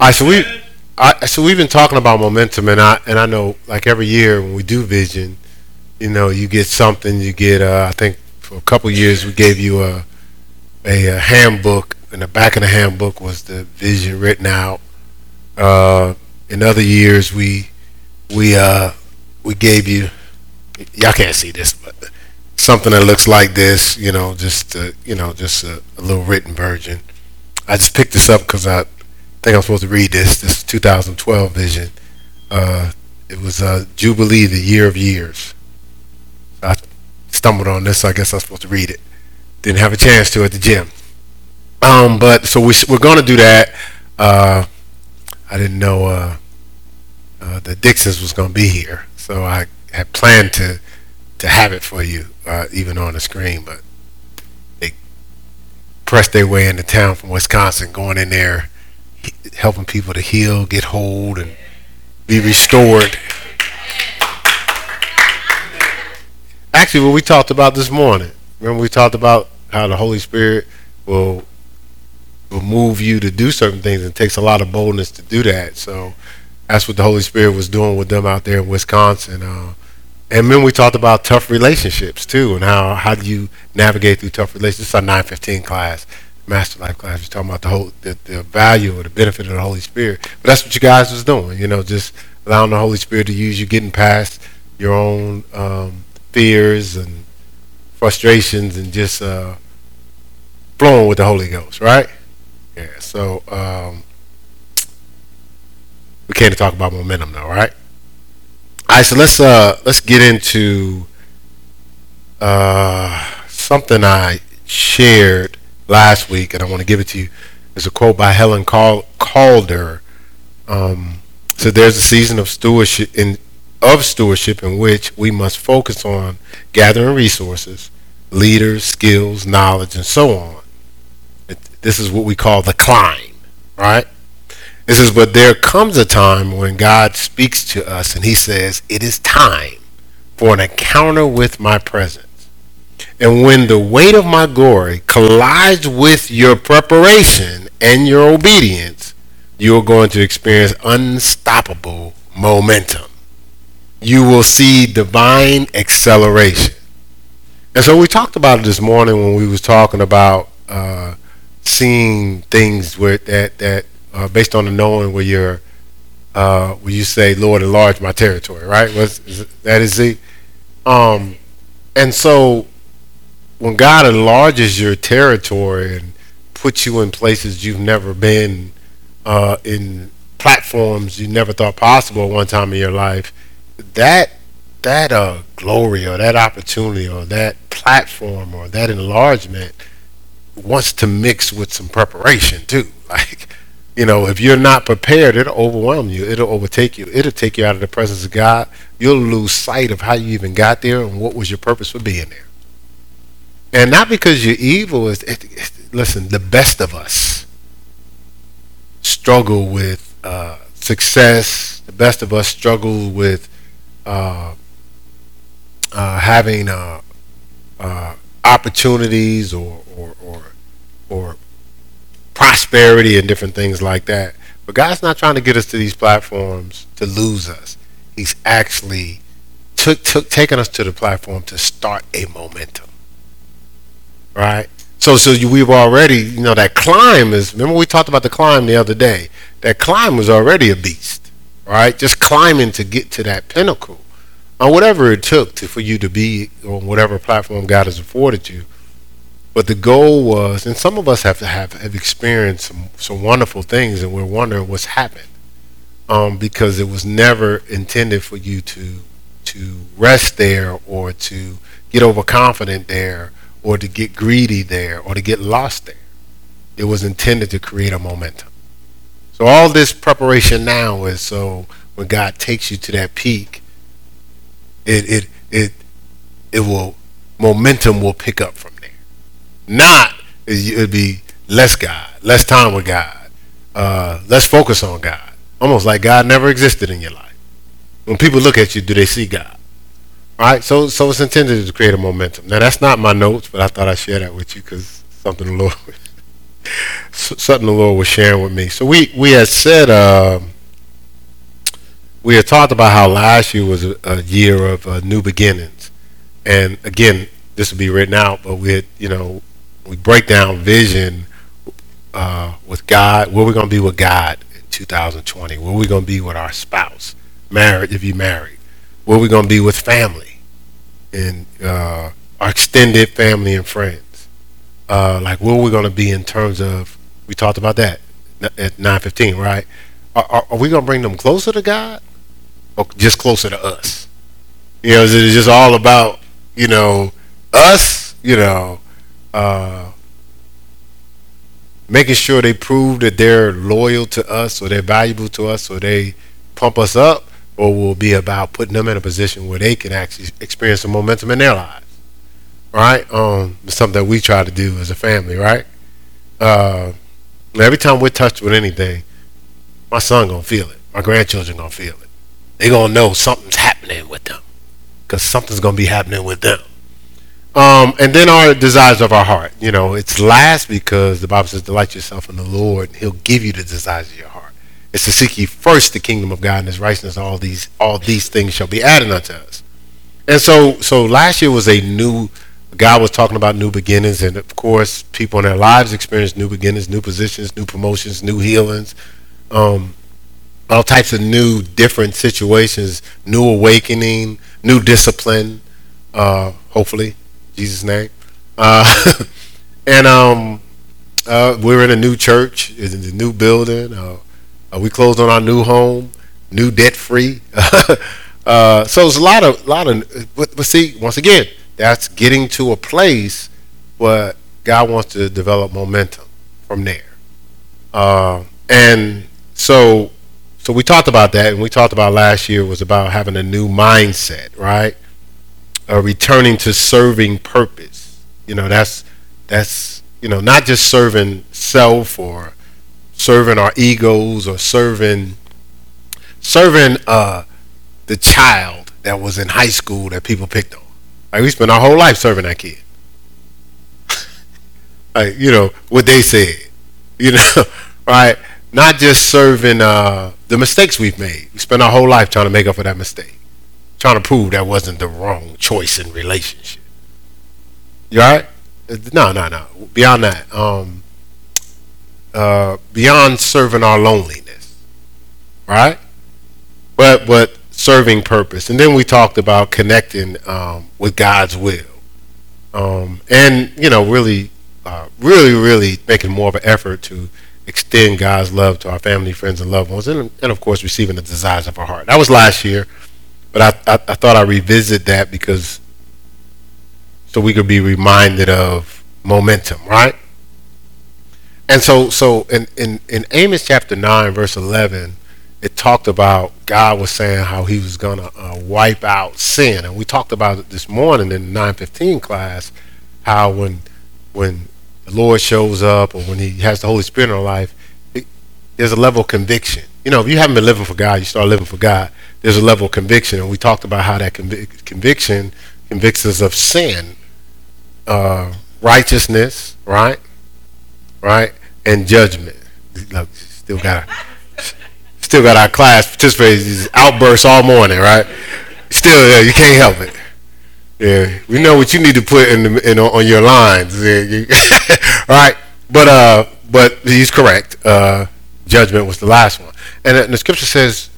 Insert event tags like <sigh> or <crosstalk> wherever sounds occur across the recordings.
All right, so we, I, so we've been talking about momentum, and I and I know like every year when we do vision, you know, you get something. You get, uh, I think, for a couple years we gave you a, a, a handbook, and the back of the handbook was the vision written out. Uh, in other years, we we uh, we gave you, y'all can't see this, but something that looks like this. You know, just uh, you know, just a, a little written version. I just picked this up because I think I'm supposed to read this. This 2012 vision. Uh, it was uh, Jubilee, the year of years. I stumbled on this. So I guess I'm supposed to read it. Didn't have a chance to at the gym. Um, but so we, we're going to do that. Uh, I didn't know uh, uh, the Dixons was going to be here, so I had planned to to have it for you, uh, even on the screen. But they pressed their way into town from Wisconsin, going in there helping people to heal, get hold, and be restored. Actually, what we talked about this morning. Remember, we talked about how the Holy Spirit will will move you to do certain things, and it takes a lot of boldness to do that. So that's what the Holy Spirit was doing with them out there in Wisconsin. Uh, and then we talked about tough relationships too, and how how do you navigate through tough relationships. Is our 915 class. Master Life class. We're talking about the whole the, the value or the benefit of the Holy Spirit. But that's what you guys was doing. You know, just allowing the Holy Spirit to use you, getting past your own um, fears and frustrations, and just uh, flowing with the Holy Ghost. Right? Yeah. So um, we came to talk about momentum, though. Right? All right. So let's uh, let's get into uh, something I shared last week, and I want to give it to you. There's a quote by Helen Calder. Um, so there's a season of stewardship in of stewardship in which we must focus on gathering resources, leaders, skills, knowledge, and so on. It, this is what we call the climb, right? This is, but there comes a time when God speaks to us and he says, it is time for an encounter with my presence. And when the weight of my glory collides with your preparation and your obedience, you are going to experience unstoppable momentum. You will see divine acceleration. And so we talked about it this morning when we was talking about uh, seeing things where that that uh, based on the knowing where you're uh, where you say, Lord, enlarge my territory, right? Was is, that is the um, and so when God enlarges your territory and puts you in places you've never been, uh, in platforms you never thought possible at one time in your life, that that uh, glory or that opportunity or that platform or that enlargement wants to mix with some preparation too. <laughs> Like, you know, if you're not prepared, it'll overwhelm you. It'll overtake you. It'll take you out of the presence of God. You'll lose sight of how you even got there and what was your purpose for being there. And not because you're evil. Is it, it, listen, the best of us struggle with uh, success. The best of us struggle with uh, uh, having uh, uh, opportunities or, or or or prosperity and different things like that. But God's not trying to get us to these platforms to lose us. He's actually took took taken us to the platform to start a momentum right? So, so we've already, you know, that climb is. Remember we talked about the climb the other day. That climb was already a beast, right? Just climbing to get to that pinnacle, or whatever it took to for you to be on whatever platform God has afforded you. But the goal was, and some of us have have, have experienced some, some wonderful things, and we're wondering what's happened, um, because it was never intended for you to to rest there or to get overconfident there or to get greedy there or to get lost there. It was intended to create a momentum. So all this preparation now is so when God takes you to that peak, it it it it will momentum will pick up from there. Not it'd be less God, less time with God, uh, less focus on God. Almost like God never existed in your life. When people look at you, do they see God? All right, so so it's intended to create a momentum. Now that's not my notes, but I thought I'd share that with you because something a little <laughs> something the Lord was sharing with me. So we we had said uh, we had talked about how last year was a, a year of uh, new beginnings, and again, this will be written out. But we had, you know we break down vision uh, with God. Where we gonna be with God in 2020? Where we gonna be with our spouse? Married if you married. Where we gonna be with family and uh, our extended family and friends uh, like where we're going to be in terms of we talked about that at 9:15, right? Are, are, are we going to bring them closer to God, or just closer to us? You know, is it just all about you know us? You know, uh, making sure they prove that they're loyal to us, or they're valuable to us, or they pump us up, or will be about putting them in a position where they can actually experience some momentum in their lives right? Um, something that we try to do as a family, right? Uh, every time we're touched with anything, my son gonna feel it. My grandchildren gonna feel it. They gonna know something's happening with them, cause something's gonna be happening with them. Um, and then our desires of our heart. You know, it's last because the Bible says, "Delight yourself in the Lord; He'll give you the desires of your heart." It's to seek ye first the kingdom of God and His righteousness. All these, all these things shall be added unto us. And so, so last year was a new God was talking about new beginnings, and of course, people in their lives experience new beginnings, new positions, new promotions, new healings, um, all types of new, different situations, new awakening, new discipline. Uh, hopefully, Jesus' name. Uh, <laughs> and um, uh, we're in a new church, in a new building. Uh, we closed on our new home, new debt free. <laughs> Uh, so it's a lot of, lot of. But, but see, once again that's getting to a place where God wants to develop momentum from there. Uh, and so, so we talked about that, and we talked about last year was about having a new mindset, right? Uh, returning to serving purpose. You know, that's that's you know not just serving self or serving our egos or serving serving uh, the child that was in high school that people picked on. Like we spent our whole life serving that kid. <laughs> like you know what they said, <laughs> you know, right? Not just serving uh, the mistakes we've made. We spent our whole life trying to make up for that mistake, trying to prove that wasn't the wrong choice in relationship. You all right? No, no, no. Beyond that, um, uh, beyond serving our loneliness, right? But but serving purpose. And then we talked about connecting um, with God's will. Um, and, you know, really, uh, really, really making more of an effort to extend God's love to our family, friends, and loved ones. And, and of course, receiving the desires of our heart. That was last year. But I, I, I thought I'd revisit that because so we could be reminded of momentum, right? And so, so in, in, in Amos chapter 9, verse 11, it talked about God was saying how He was going to uh, wipe out sin, and we talked about it this morning in the 915 class. How when when the Lord shows up, or when He has the Holy Spirit in our life, it, there's a level of conviction. You know, if you haven't been living for God, you start living for God. There's a level of conviction, and we talked about how that convic- conviction convicts us of sin, uh, righteousness, right, right, and judgment. Look, still got still got our class participating outbursts all morning, right? Still, yeah, you can't help it. Yeah, we know what you need to put in, the, in on your lines, <laughs> right? But uh, but he's correct. Uh, judgment was the last one, and, and the scripture says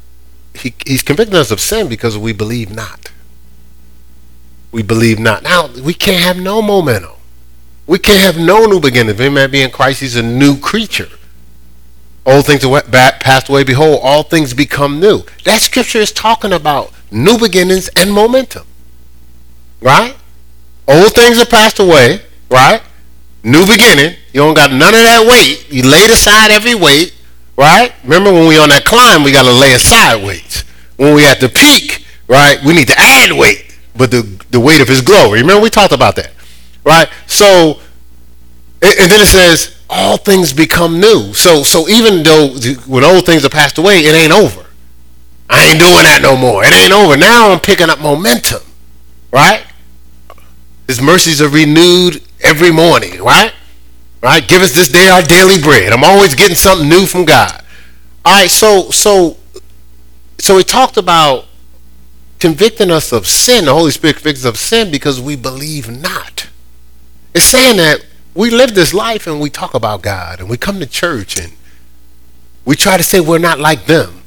he, he's convicting us of sin because we believe not. We believe not. Now we can't have no momentum. We can't have no new beginning. If any man be in Christ, he's a new creature. Old things are passed away. Behold, all things become new. That scripture is talking about new beginnings and momentum. Right? Old things are passed away. Right? New beginning. You don't got none of that weight. You laid aside every weight. Right? Remember when we on that climb, we got to lay aside weights. When we at the peak, right, we need to add weight. But the, the weight of his glory. Remember we talked about that. Right? So, and then it says, all things become new. So so even though when old things are passed away, it ain't over. I ain't doing that no more. It ain't over. Now I'm picking up momentum. Right? His mercies are renewed every morning, right? Right? Give us this day our daily bread. I'm always getting something new from God. All right, so so so we talked about convicting us of sin. The Holy Spirit convicts us of sin because we believe not. It's saying that we live this life and we talk about God and we come to church and we try to say we're not like them.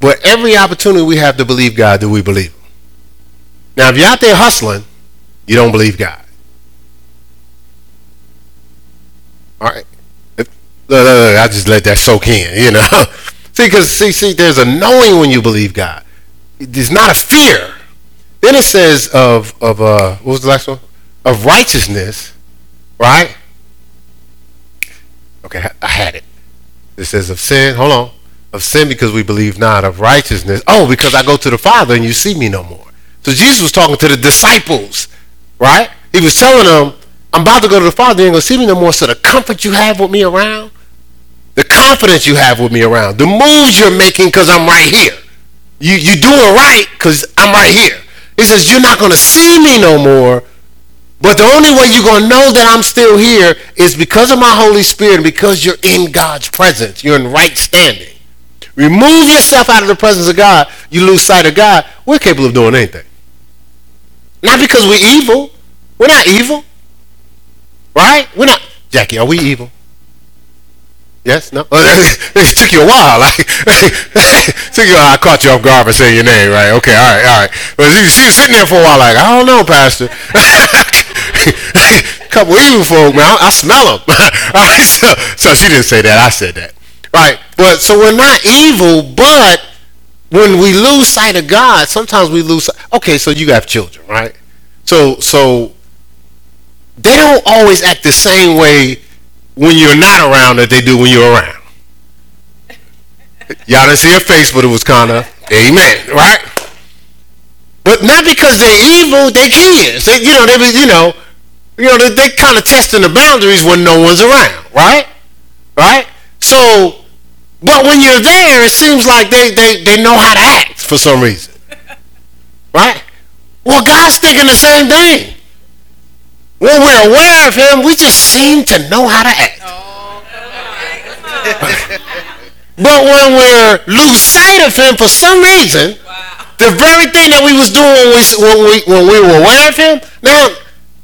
But every opportunity we have to believe God, do we believe Him? Now, if you're out there hustling, you don't believe God. All right. Look, look, look, I just let that soak in, you know. <laughs> see, because see, see, there's a knowing when you believe God. There's not a fear. Then it says of of uh, what was the last one? Of righteousness, right? Okay, I had it. It says of sin. Hold on. Of sin because we believe not. Of righteousness. Oh, because I go to the Father and you see me no more. So Jesus was talking to the disciples, right? He was telling them, I'm about to go to the Father, you ain't gonna see me no more. So the comfort you have with me around, the confidence you have with me around, the moves you're making because I'm right here. You you doing right because I'm right here. He says, You're not gonna see me no more. But the only way you're going to know that I'm still here is because of my Holy Spirit and because you're in God's presence. You're in right standing. Remove yourself out of the presence of God, you lose sight of God. We're capable of doing anything. Not because we're evil. We're not evil. Right? We're not. Jackie, are we evil? Yes? No? <laughs> it took you a while. <laughs> Like, <laughs> took you a while. I caught you off guard for saying your name, right? Okay, all right, all right. But she was sitting there for a while like, I don't know, Pastor. Couple evil folk, man. I, I smell them. <laughs> all right, so, so she didn't say that. I said that. Right. But so we're not evil, but when we lose sight of God, sometimes we lose. Okay, so you have children, right? So so they don't always act the same way when you're not around that they do when you're around. Y'all didn't see her face, but it was kind of amen, right? But not because they're evil, they kids. They, you know, they you know, you know, they, they kind of testing the boundaries when no one's around, right? Right? So, but when you're there, it seems like they, they, they know how to act for some reason. Right? Well, God's thinking the same thing. When we're aware of him, we just seem to know how to act. Oh, <laughs> but when we're lose sight of him for some reason, wow. the very thing that we was doing when we, when we, when we were aware of him, now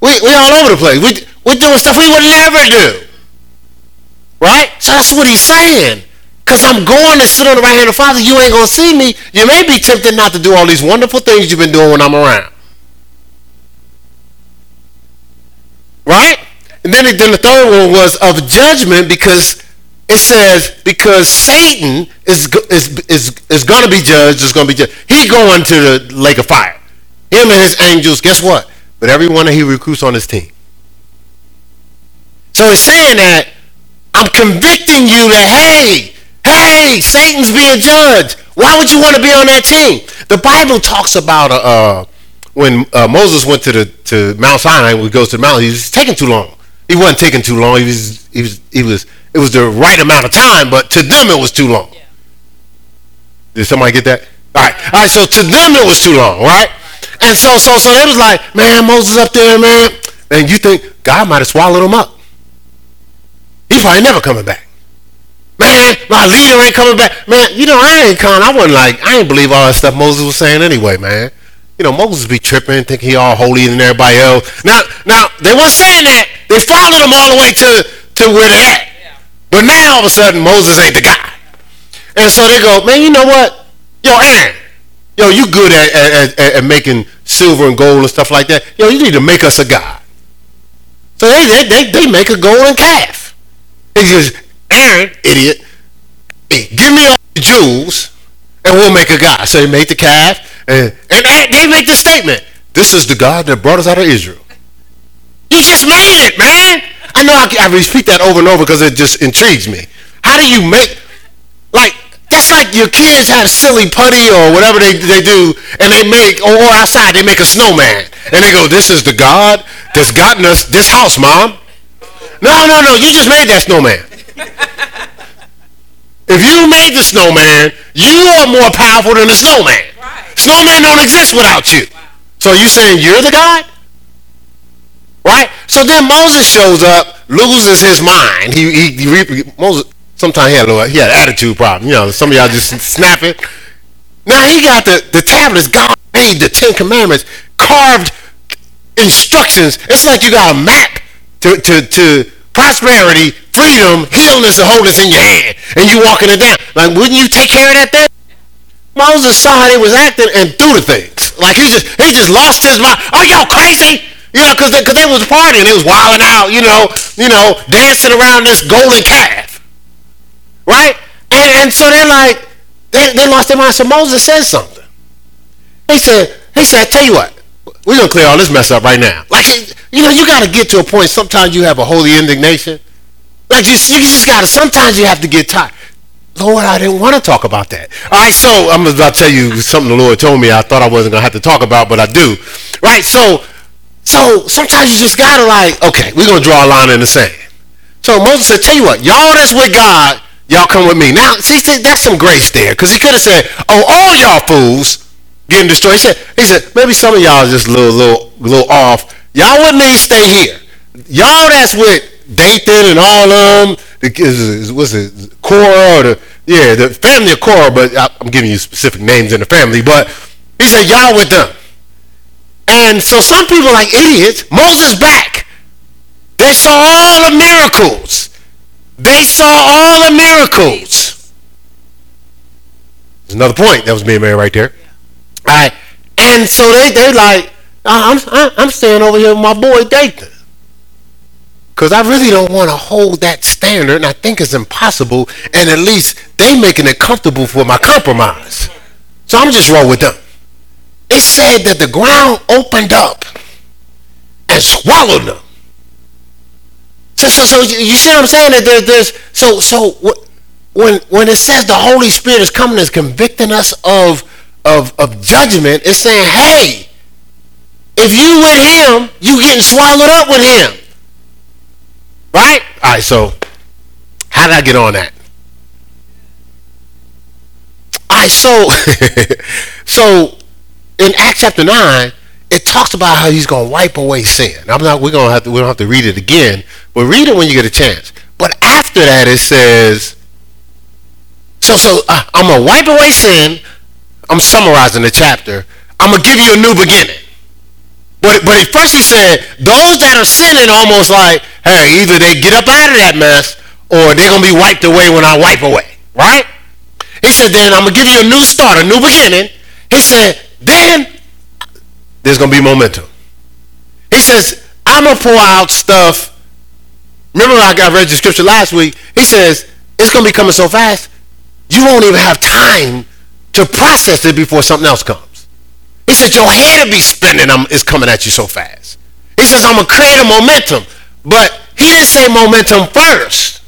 we, we all over the place. We, we're doing stuff we would never do. Right? So that's what he's saying. Because I'm going to sit on the right hand of the Father, you ain't going to see me. You may be tempted not to do all these wonderful things you've been doing when I'm around. Right? And then, then the third one was of judgment because it says because Satan is is is, is going to be judged. Is going to be judged. He going to the lake of fire. Him and his angels. Guess what? But everyone that he recruits on his team. So he's saying that I'm convicting you that hey, hey, Satan's being judged. Why would you want to be on that team? The Bible talks about uh, uh when uh, Moses went to the to Mount Sinai, when he goes to the mountain, he was taking too long. He wasn't taking too long. He was he was he was it was the right amount of time, but to them it was too long. Yeah. Did somebody get that? All right, all right. So to them it was too long, right? And so so so they was like, man, Moses up there, man, and you think God might have swallowed him up? He's probably never coming back. Man, my leader ain't coming back. Man, you know I ain't coming. I wasn't like I ain't believe all that stuff Moses was saying anyway, man. You know, Moses be tripping, think he all holy than everybody else. Now, now they weren't saying that. They followed him all the way to, to where they at. But now all of a sudden Moses ain't the guy. And so they go, man, you know what? Yo, Aaron, yo, you good at, at, at, at making silver and gold and stuff like that. Yo, you need to make us a god. So they, they, they, they make a golden calf. He says, Aaron, idiot, hey, give me all the jewels and we'll make a god. So they make the calf and, and they make the statement, this is the God that brought us out of Israel. You just made it, man. I know I, I repeat that over and over because it just intrigues me. How do you make, like, that's like your kids have silly putty or whatever they, they do, and they make, or outside, they make a snowman. And they go, this is the God that's gotten us this house, Mom. No, no, no, you just made that snowman. If you made the snowman, you are more powerful than the snowman. Snowman don't exist without you. So you saying you're the God? Right? So then Moses shows up, loses his mind. He, he, he Moses, sometimes he had a little, he had attitude problem. You know, some of y'all just <laughs> snap it. Now he got the, the tablets. God made the Ten Commandments, carved instructions. It's like you got a map to, to, to prosperity, freedom, healness, and wholeness in your hand. And you walking it down. Like, wouldn't you take care of that thing? Moses saw how they was acting and threw the things. Like he just he just lost his mind. Are y'all crazy? You know, because they, cause they was partying. They was wilding out, you know, you know, dancing around this golden calf. Right? And, and so they're like, they, they lost their mind. So Moses said something. He said, he said, I tell you what, we're going to clear all this mess up right now. Like, you know, you got to get to a point, sometimes you have a holy indignation. Like, you, you just got to, sometimes you have to get tired. Lord, I didn't want to talk about that. All right, so I'm about to tell you something the Lord told me I thought I wasn't going to have to talk about, but I do. Right, so so sometimes you just got to like, okay, we're going to draw a line in the sand. So Moses said, tell you what, y'all that's with God, y'all come with me. Now, see, see that's some grace there, because he could have said, oh, all y'all fools getting destroyed. He said, he said, maybe some of y'all just little, little, little off. Y'all wouldn't need to stay here. Y'all that's with Dathan and all of them, was it Korah or the, yeah, the family of Korah, but I'm giving you specific names in the family, but he said, y'all with them. And so some people like idiots, Moses back. They saw all the miracles. They saw all the miracles. There's another point that was being made right there. All right. And so they they like, I'm I'm staying over here with my boy Dathan. Because I really don't want to hold that standard, and I think it's impossible, and at least they making it comfortable for my compromise. So I'm just roll with them. It said that the ground opened up and swallowed them. So, so, so you see what I'm saying? That there, there's so, so when when it says the Holy Spirit is coming is convicting us of of of judgment, it's saying, hey, if you with him, you getting swallowed up with him. Right? All right, so how did I get on that? All right, so <laughs> so in Acts chapter 9, it talks about how he's going to wipe away sin. I'm not, we're to have to, we don't have to read it again, but read it when you get a chance. But after that, it says, so, so uh, I'm to wipe away sin. I'm summarizing the chapter. I'm to give you a new beginning. But, but first he said, those that are sinning almost like, hey, either they get up out of that mess or they're to be wiped away when I wipe away. Right? He said, then I'm to give you a new start, a new beginning. He said, then there's to be momentum. He says, I'm to pour out stuff. Remember I got read the scripture last week. He says, it's going to be coming so fast, you won't even have time to process it before something else comes. He said, your head will be spinning. It's coming at you so fast. He says, I'm going to create a momentum. But he didn't say momentum first.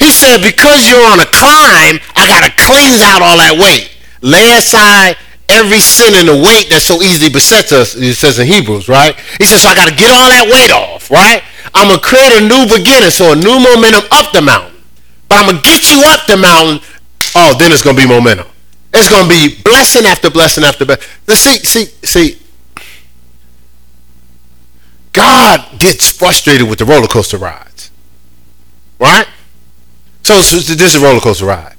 He said, because you're on a climb, I got to cleanse out all that weight. Lay aside every sin and the weight that so easily besets us, it says in Hebrews, right? He says, so I got to get all that weight off, right? I'm going to create a new beginning, so a new momentum up the mountain. But I'm going to get you up the mountain. Oh, then it's going to be momentum. It's going to be blessing after blessing after blessing. See, see, see. God gets frustrated with the roller coaster rides, right? So, so this is a roller coaster ride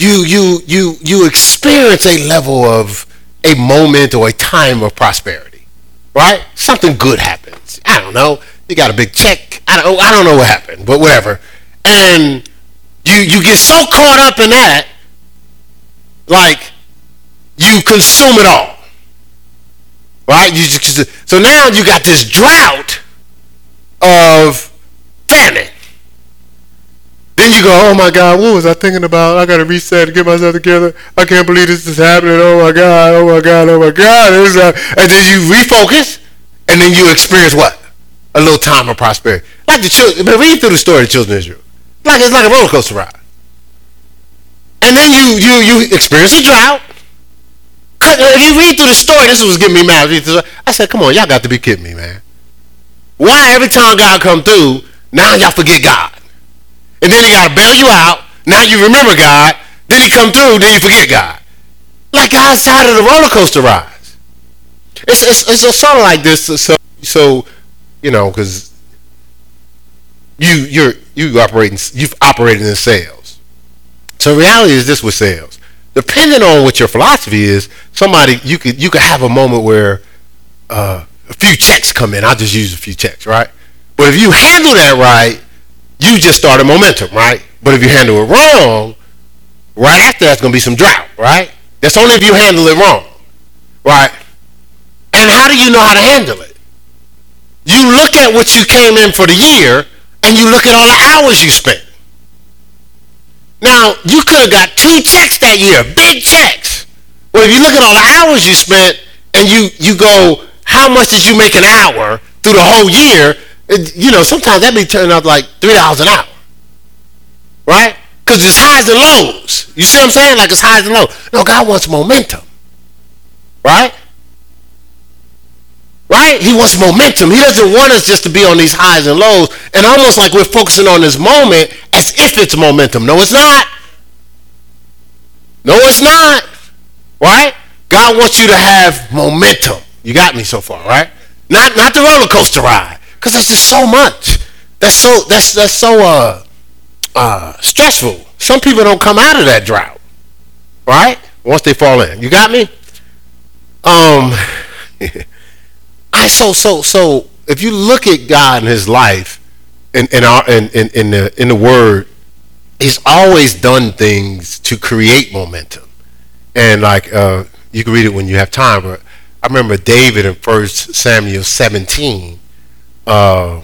you you you you experience a level of a moment or a time of prosperity, right? Something good happens. I don't know. You got a big check. I don't I don't know what happened, but whatever. And you you get so caught up in that, like you consume it all, right? You just, so now you got this drought of famine then you go, oh my God, what was I thinking about? I got to reset and get myself together. I can't believe this is happening. Oh my God, oh my God, oh my God. And then you refocus, and then you experience what? A little time of prosperity. Like the children, but read through the story of the children of Israel. Like it's like a roller coaster ride. And then you you you experience a drought. If uh, you read through the story, this was getting me mad. I said, come on, y'all got to be kidding me, man. Why every time God come through, now y'all forget God? and then he got to bail you out. Now you remember God. Then he come through. Then you forget God. Like God's side of the roller coaster rides. It's it's, it's sort of like this. So so you know because you you're you operating you've operated in sales. So reality is this with sales. Depending on what your philosophy is, somebody you could you could have a moment where uh, a few checks come in. I'll just use a few checks, right? But if you handle that right, you just started momentum, right? But if you handle it wrong, right after that's to be some drought, right? That's only if you handle it wrong, right? And how do you know how to handle it? You look at what you came in for the year, and you look at all the hours you spent. Now, you could have got two checks that year, big checks. Well, if you look at all the hours you spent, and you you go, how much did you make an hour through the whole year? It, you know, sometimes that be turning out like three dollars an hour, right? Because it's highs and lows. You see what I'm saying? Like it's highs and lows. No, God wants momentum, right? Right? He wants momentum. He doesn't want us just to be on these highs and lows and almost like we're focusing on this moment as if it's momentum. No, it's not. No, it's not. Right? God wants you to have momentum. You got me so far, right? Not not the roller coaster ride, because there's just so much. That's so that's that's so uh uh stressful. Some people don't come out of that drought, right? Once they fall in, you got me. Um, <laughs> I so so so. If you look at God and His life, in in our in in, in the in the Word, He's always done things to create momentum, and like uh, you can read it when you have time, but I remember David in First Samuel 17. Uh,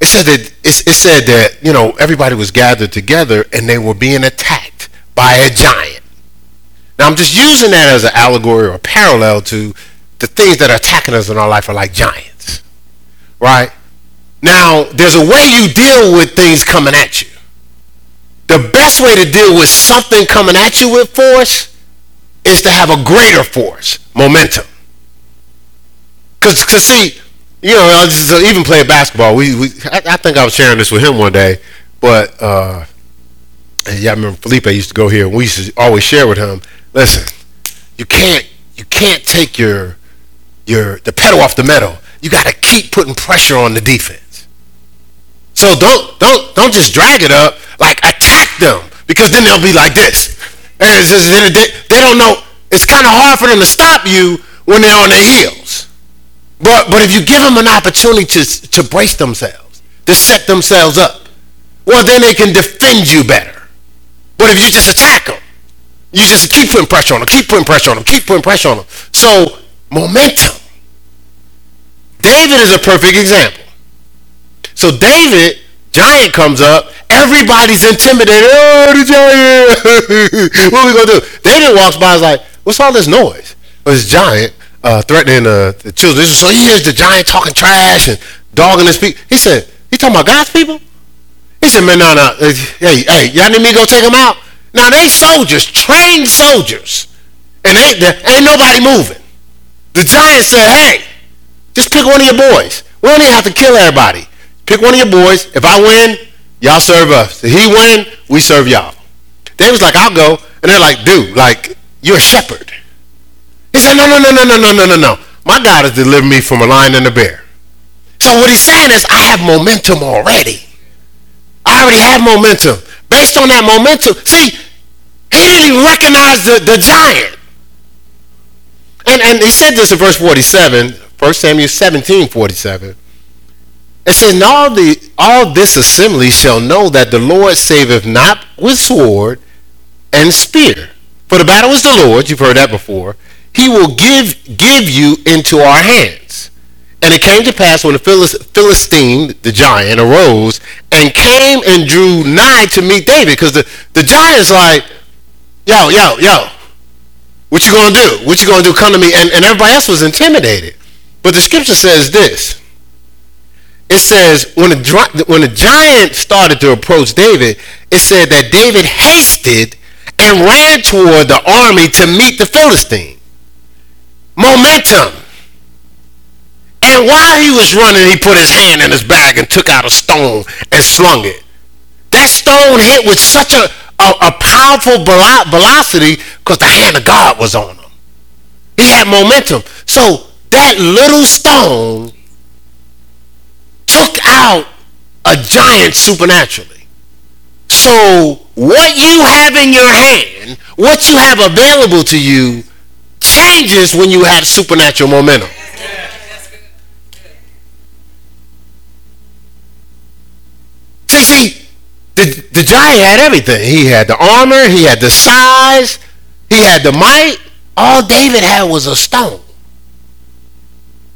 it said that it, it said that you know everybody was gathered together and they were being attacked by a giant. Now I'm just using that as an allegory or a parallel to the things that are attacking us in our life are like giants, right? Now there's a way you deal with things coming at you. The best way to deal with something coming at you with force is to have a greater force, momentum. Because, cause see, you know, just, even playing basketball, we, we I, I, think I was sharing this with him one day, but uh, yeah, I remember Felipe used to go here, and we used to always share with him. Listen, you can't you can't take your your the pedal off the metal. You got to keep putting pressure on the defense. So don't don't don't just drag it up. Like attack them because then they'll be like this. And they don't know. It's kind of hard for them to stop you when they're on their heels. But, but if you give them an opportunity to, to brace themselves, to set themselves up, well, then they can defend you better. But if you just attack them, you just keep putting pressure on them, keep putting pressure on them, keep putting pressure on them. So, momentum. David is a perfect example. So David, giant comes up, Everybody's intimidated. Oh, the giant. <laughs> what are we to do? David walks by is like, what's all this noise? Well, this giant uh, threatening uh, the children. So he hears the giant talking trash and dogging his people. He said, he talking about God's people? He said, man, no, no. Hey, hey, y'all need me to go take them out? Now, they soldiers, trained soldiers. And ain't, ain't nobody moving. The giant said, hey, just pick one of your boys. We don't even have to kill everybody. Pick one of your boys. If I win, Y'all serve us. If he win, we serve y'all. They was like, I'll go. And they're like, dude, like, you're a shepherd. He said, no, no, no, no, no, no, no, no, no. My God has delivered me from a lion and a bear. So what he's saying is, I have momentum already. I already have momentum. Based on that momentum, see, he didn't recognize the, the giant. And, and he said this in verse 47, 1 Samuel 17, 47. It says, and all, the, all this assembly shall know that the Lord saveth not with sword and spear. For the battle is the Lord's, you've heard that before. He will give, give you into our hands. And it came to pass when the Philistine, the giant, arose and came and drew nigh to meet David. Because the, the giant's like, yo, yo, yo, what you gonna do? What you gonna do? Come to me. And, and everybody else was intimidated. But the scripture says this it says when the, when the giant started to approach David, it said that David hasted and ran toward the army to meet the Philistine. Momentum. And while he was running, he put his hand in his bag and took out a stone and slung it. That stone hit with such a, a, a powerful velocity because the hand of God was on him. He had momentum. So that little stone took out a giant supernaturally. So what you have in your hand, what you have available to you, changes when you have supernatural momentum. See, see, the, the giant had everything. He had the armor, he had the size, he had the might. All David had was a stone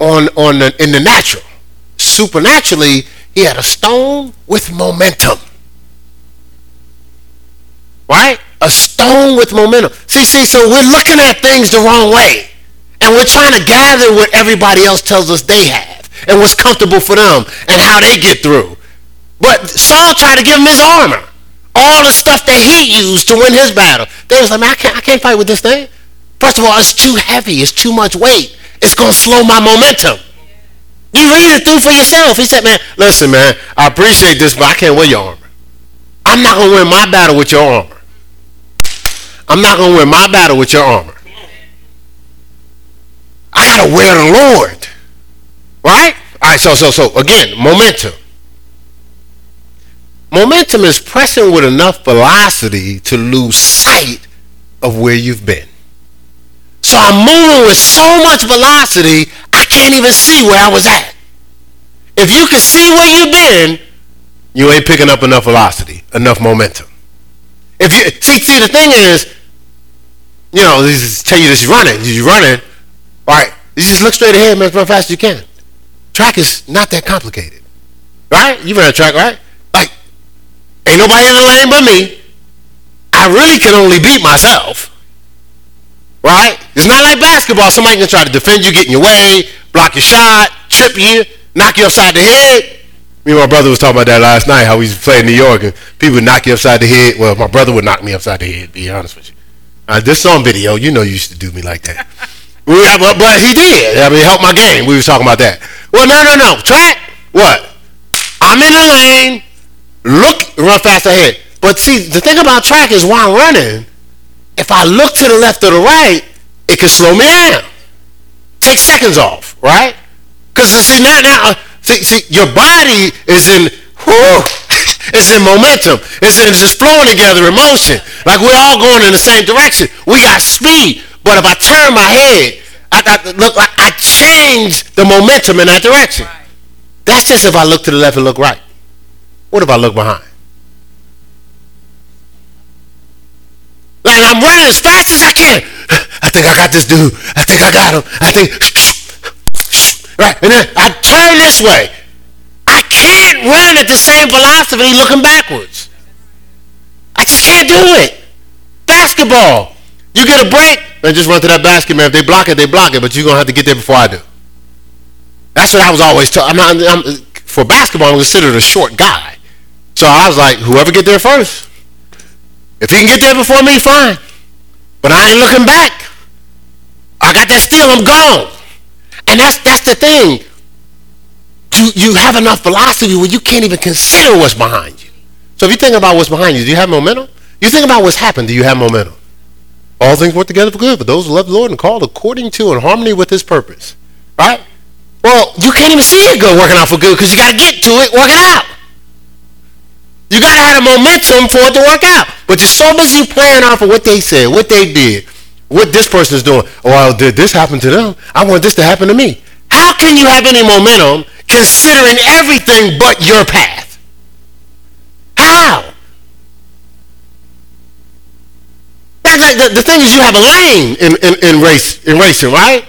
on, on the, in the natural. Supernaturally, he had a stone with momentum. Right? A stone with momentum. See, see, so we're looking at things the wrong way. And we're trying to gather what everybody else tells us they have and what's comfortable for them and how they get through. But Saul tried to give him his armor. All the stuff that he used to win his battle. They was like, man, I can't, I can't fight with this thing. First of all, it's too heavy. It's too much weight. It's going to slow my momentum. You read it through for yourself. He said, man, listen, man, I appreciate this, but I can't wear your armor. I'm not going to win my battle with your armor. I'm not going to win my battle with your armor. I got to wear the Lord. Right? All right, so, so, so, again, momentum. Momentum is pressing with enough velocity to lose sight of where you've been. So I'm moving with so much velocity, I can't even see where I was at. If you can see where you've been, you ain't picking up enough velocity, enough momentum. If you see, see the thing is, you know, they just tell you this: running, you're running. All right, you just look straight ahead, man, as fast as you can. Track is not that complicated, right? You run a track, right? Like, ain't nobody in the lane but me. I really can only beat myself. Right? It's not like basketball. Somebody can try to defend you, get in your way, block your shot, trip you, knock you upside the head. Me and my brother was talking about that last night, how we played in New York and people would knock you upside the head. Well, my brother would knock me upside the head, be honest with you. Uh, this on video, you know you used to do me like that. <laughs> we have, but he did. I mean, help my game. We was talking about that. Well, no, no, no. Track, what? I'm in the lane, look, run fast ahead. But see, the thing about track is while I'm running, if I look to the left or the right, it can slow me down. Take seconds off, right? Because see now, now, uh, see, see, your body is in, whoo, <laughs> it's in momentum. It's, in, it's just flowing together in motion. Like we're all going in the same direction. We got speed. But if I turn my head, I, I look like I change the momentum in that direction. That's just if I look to the left and look right. What if I look behind? Like I'm running as fast as I can. I think I got this dude. I think I got him. I think, right? And then I turn this way. I can't run at the same velocity looking backwards. I just can't do it. Basketball. You get a break, and just run to that basket, man. If they block it, they block it, but you're going to have to get there before I do. That's what I was always taught. I'm not, I'm, for basketball, I'm considered a short guy. So I was like, whoever get there first. If he can get there before me, fine. But I ain't looking back. I got that steal, I'm gone. And that's that's the thing. You you have enough velocity where you can't even consider what's behind you. So if you think about what's behind you, do you have momentum? You think about what's happened, do you have momentum? All things work together for good for those who love the Lord and called according to and harmony with his purpose. Right? Well, you can't even see it good working out for good because you got to get to it working out. You got to have a momentum for it to work out. But you're so busy playing off of what they said, what they did, what this person is doing. Oh, well, did this happen to them? I want this to happen to me. How can you have any momentum considering everything but your path? How? Like the, the, thing is, you have a lane in, in, in race in racing, right?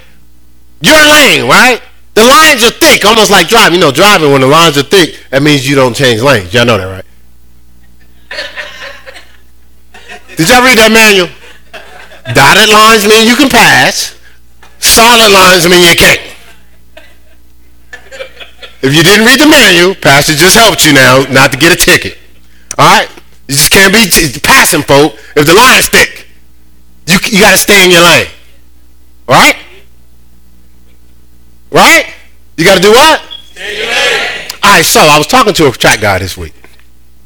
Your lane, right? The lines are thick, almost like driving. You know, driving when the lines are thick, that means you don't change lanes. Y'all know that, right? Did y'all read that manual? Dotted lines mean you can pass. Solid lines mean you can't. If you didn't read the manual, Pastor just helped you now not to get a ticket. All right? You just can't be passing folk if the line's thick. You, you got to stay in your lane. All right? Right? You got to do what? Stay in your lane. All right, so I was talking to a track guy this week.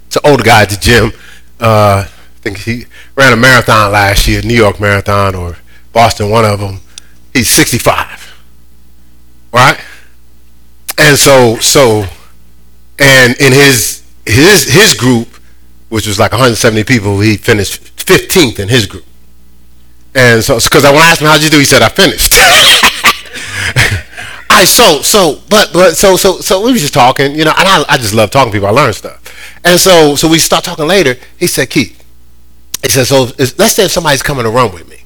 It's an older guy at the gym. Uh, I think he ran a marathon last year, New York Marathon or Boston, one of them. He's 65, right? And so, so and in his his his group, which was like 170 people, he finished 15th in his group. And so, because when I asked him how'd you do, he said I finished. <laughs> I so so but but so so so we were just talking, you know, and I I just love talking to people. I learn stuff, and so so we start talking later. He said, Keith, he said, so let's say if somebody's coming to run with me,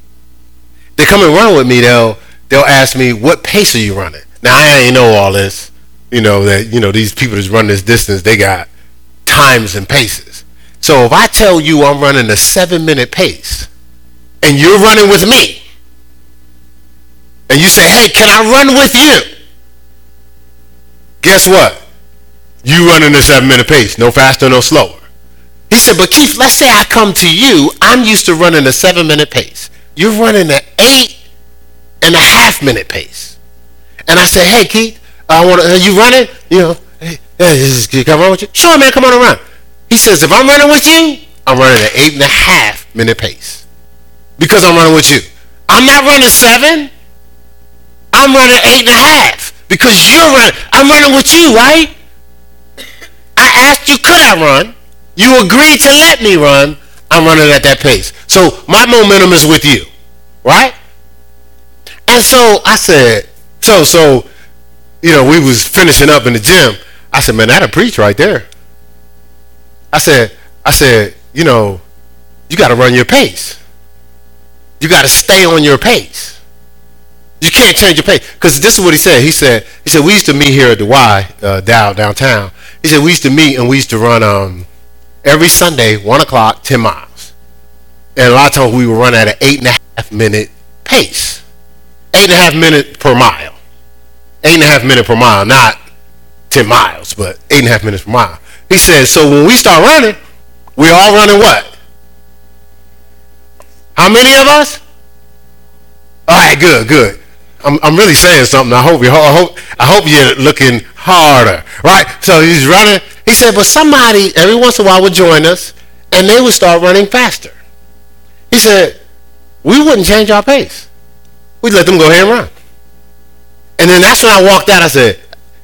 they come and run with me. They'll they'll ask me what pace are you running. Now I ain't know all this, you know that you know these people that's run this distance they got times and paces. So if I tell you I'm running a seven minute pace, and you're running with me, and you say, hey, can I run with you? Guess what? You running a seven minute pace, no faster, no slower. He said, but Keith, let's say I come to you. I'm used to running a seven minute pace. You're running an eight and a half minute pace. And I said, hey, Keith, I want to, are you running? You know, hey, hey, can I run with you? Sure, man, come on around. He says, if I'm running with you, I'm running an eight and a half minute pace because I'm running with you. I'm not running seven. I'm running eight and a half because you're running. I'm running with you, right? I asked you, could I run? You agreed to let me run. I'm running at that pace. So my momentum is with you, right? And so I said, so so, you know, we was finishing up in the gym. I said, man, that'll preach right there. I said, I said, you know, you got to run your pace. You got to stay on your pace. You can't change your pace. Because this is what he said. He said, he said, we used to meet here at the Y uh, down, downtown. He said, we used to meet and we used to run um, every Sunday, 1 o'clock, 10 miles. And a lot of times we would run at an eight and a half minute pace. Eight and a half minutes per mile. Eight and a half minute per mile, not 10 miles, but eight and a half minutes per mile. He said, so when we start running, we're all running what? How many of us? All right, good, good. I'm, I'm really saying something. I hope you I hope I hope you're looking harder, right? So he's running. He said, but somebody every once in a while would join us, and they would start running faster. He said, we wouldn't change our pace. We'd let them go ahead and run. And then that's when I walked out. I said,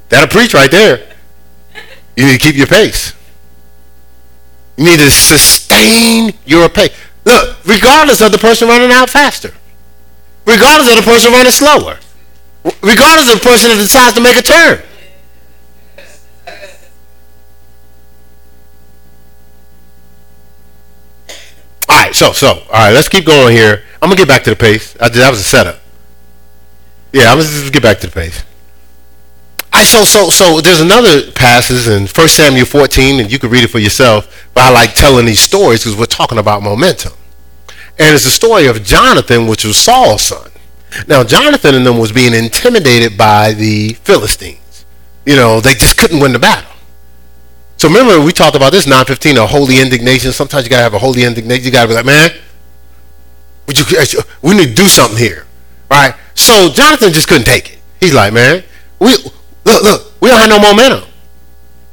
that'll preach right there. You need to keep your pace. You need to sustain your pace. Look, regardless of the person running out faster regardless of the person running slower, regardless of the person that decides to make a turn. All right, so so all right, let's keep going here. I'm gonna get back to the pace. I, that was a setup. Yeah, I'm gonna just get back to the pace. I so so so. There's another passage in 1 Samuel 14, and you can read it for yourself. But I like telling these stories because we're talking about momentum. And it's the story of Jonathan, which was Saul's son. Now, Jonathan and them was being intimidated by the Philistines. You know, they just couldn't win the battle. So remember, we talked about this 915, a holy indignation. Sometimes you got to have a holy indignation. You got to be like, man, you, we need to do something here. Right? So Jonathan just couldn't take it. He's like, man, we look, look, we don't have no momentum.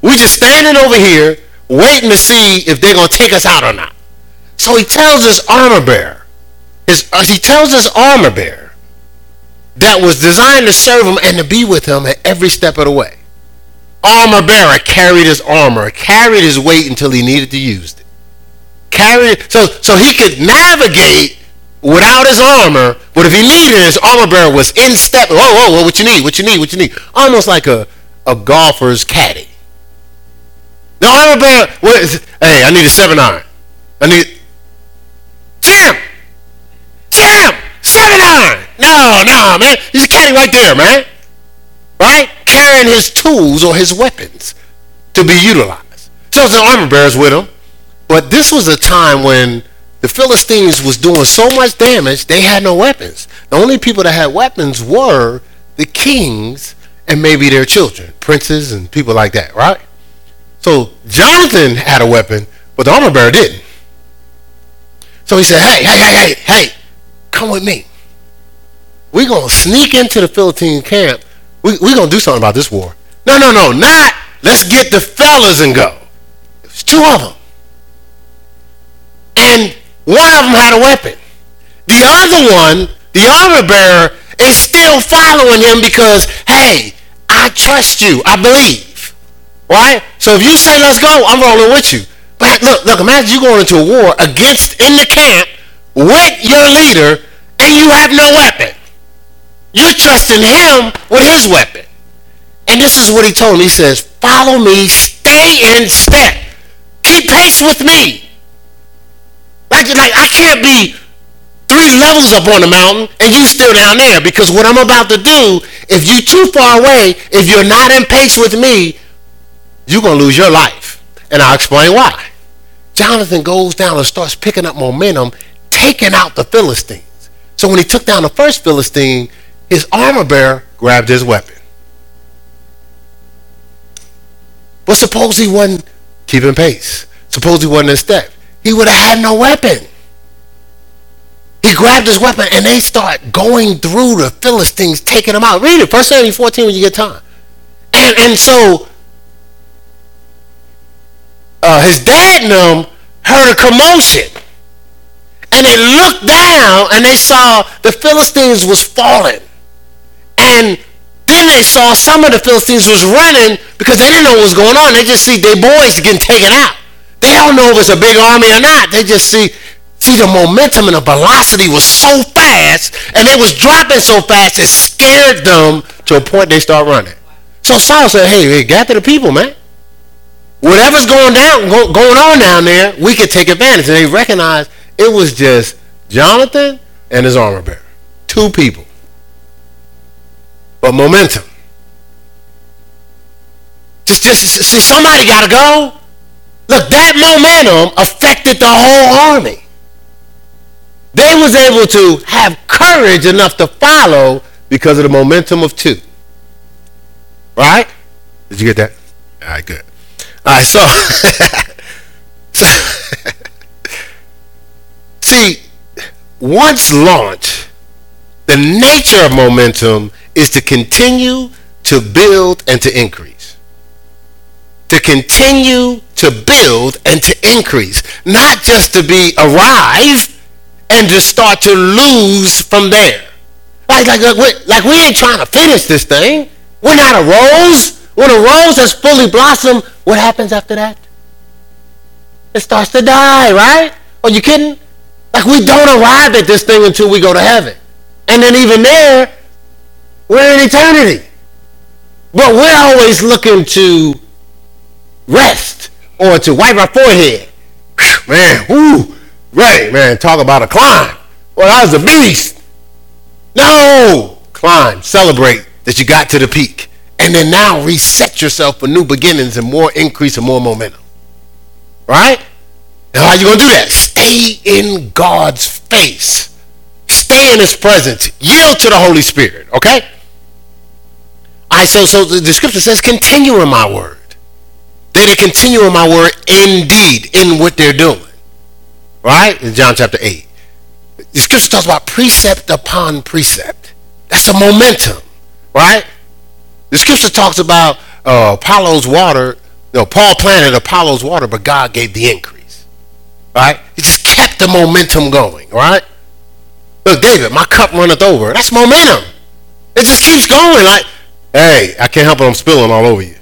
We just standing over here waiting to see if they're to take us out or not. So he tells his armor bearer, his, uh, he tells his armor bearer that was designed to serve him and to be with him at every step of the way. Armor bearer carried his armor, carried his weight until he needed to use it. Carried so so he could navigate without his armor, but if he needed his armor bearer was in step. Whoa, whoa, whoa! What you need? What you need? What you need? Almost like a a golfer's caddy. The armor bearer. What is? Hey, I need a seven iron. I need Jim! Jim! Seven iron! No, no, man. He's a caddy right there, man. Right? Carrying his tools or his weapons to be utilized. So the armor bearers with him. But this was a time when the Philistines was doing so much damage, they had no weapons. The only people that had weapons were the kings and maybe their children, princes and people like that, right? So Jonathan had a weapon, but the armor bearer didn't. So he said, hey, hey, hey, hey, hey, come with me. We're going to sneak into the Philistine camp. We're we going to do something about this war. No, no, no, not let's get the fellas and go. There's two of them. And one of them had a weapon. The other one, the armor bearer, is still following him because, hey, I trust you. I believe. Right? So if you say let's go, I'm rolling with you. But look, look, imagine you going into a war against in the camp with your leader and you have no weapon. You're trusting him with his weapon. And this is what he told me. He says, follow me, stay in step. Keep pace with me. Like, like I can't be three levels up on the mountain and you still down there because what I'm about to do, if you too far away, if you're not in pace with me, you're going to lose your life. And I'll explain why. Jonathan goes down and starts picking up momentum, taking out the Philistines. So when he took down the first Philistine, his armor bearer grabbed his weapon. But suppose he wasn't keeping pace. Suppose he wasn't in step. He would have had no weapon. He grabbed his weapon and they start going through the Philistines, taking them out. Read it, 1 Samuel 14 when you get time. And, and so uh, his dad and them heard a commotion. And they looked down and they saw the Philistines was falling. And then they saw some of the Philistines was running because they didn't know what was going on. They just see their boys getting taken out. They don't know if it's a big army or not. They just see see the momentum and the velocity was so fast and they was dropping so fast it scared them to a point they start running. So Saul said, hey, hey gather the people, man. Whatever's going down, go, going on down there, we can take advantage. And they recognized it was just Jonathan and his armor bearer. Two people momentum. Just, just see, somebody got to go. Look, that momentum affected the whole army. They was able to have courage enough to follow because of the momentum of two. Right? Did you get that? All right, good. All right, so, <laughs> so <laughs> see, once launched, the nature of momentum is to continue to build and to increase. To continue to build and to increase. Not just to be arrive and to start to lose from there. Like, like, like, like we ain't trying to finish this thing. We're not a rose. When a rose has fully blossomed, what happens after that? It starts to die, right? Are you kidding? Like we don't arrive at this thing until we go to heaven. And then even there, we're in eternity. But we're always looking to rest or to wipe our forehead. Man, whoo, ready, man. Talk about a climb. Well, I was a beast. No, climb, celebrate that you got to the peak. And then now reset yourself for new beginnings and more increase and more momentum. Right? Now, how you going to do that? Stay in God's face. Stay in his presence. Yield to the Holy Spirit. Okay? I so so the, the scripture says, continue in my word. They to continue in my word indeed in what they're doing. Right? In John chapter 8. The scripture talks about precept upon precept. That's a momentum. Right? The scripture talks about uh, Apollos water. No, Paul planted Apollos water, but God gave the increase. Right? He just kept the momentum going. Right? Look, David, my cup runneth over. That's momentum. It just keeps going. Like Hey, I can't help it. I'm spilling all over you.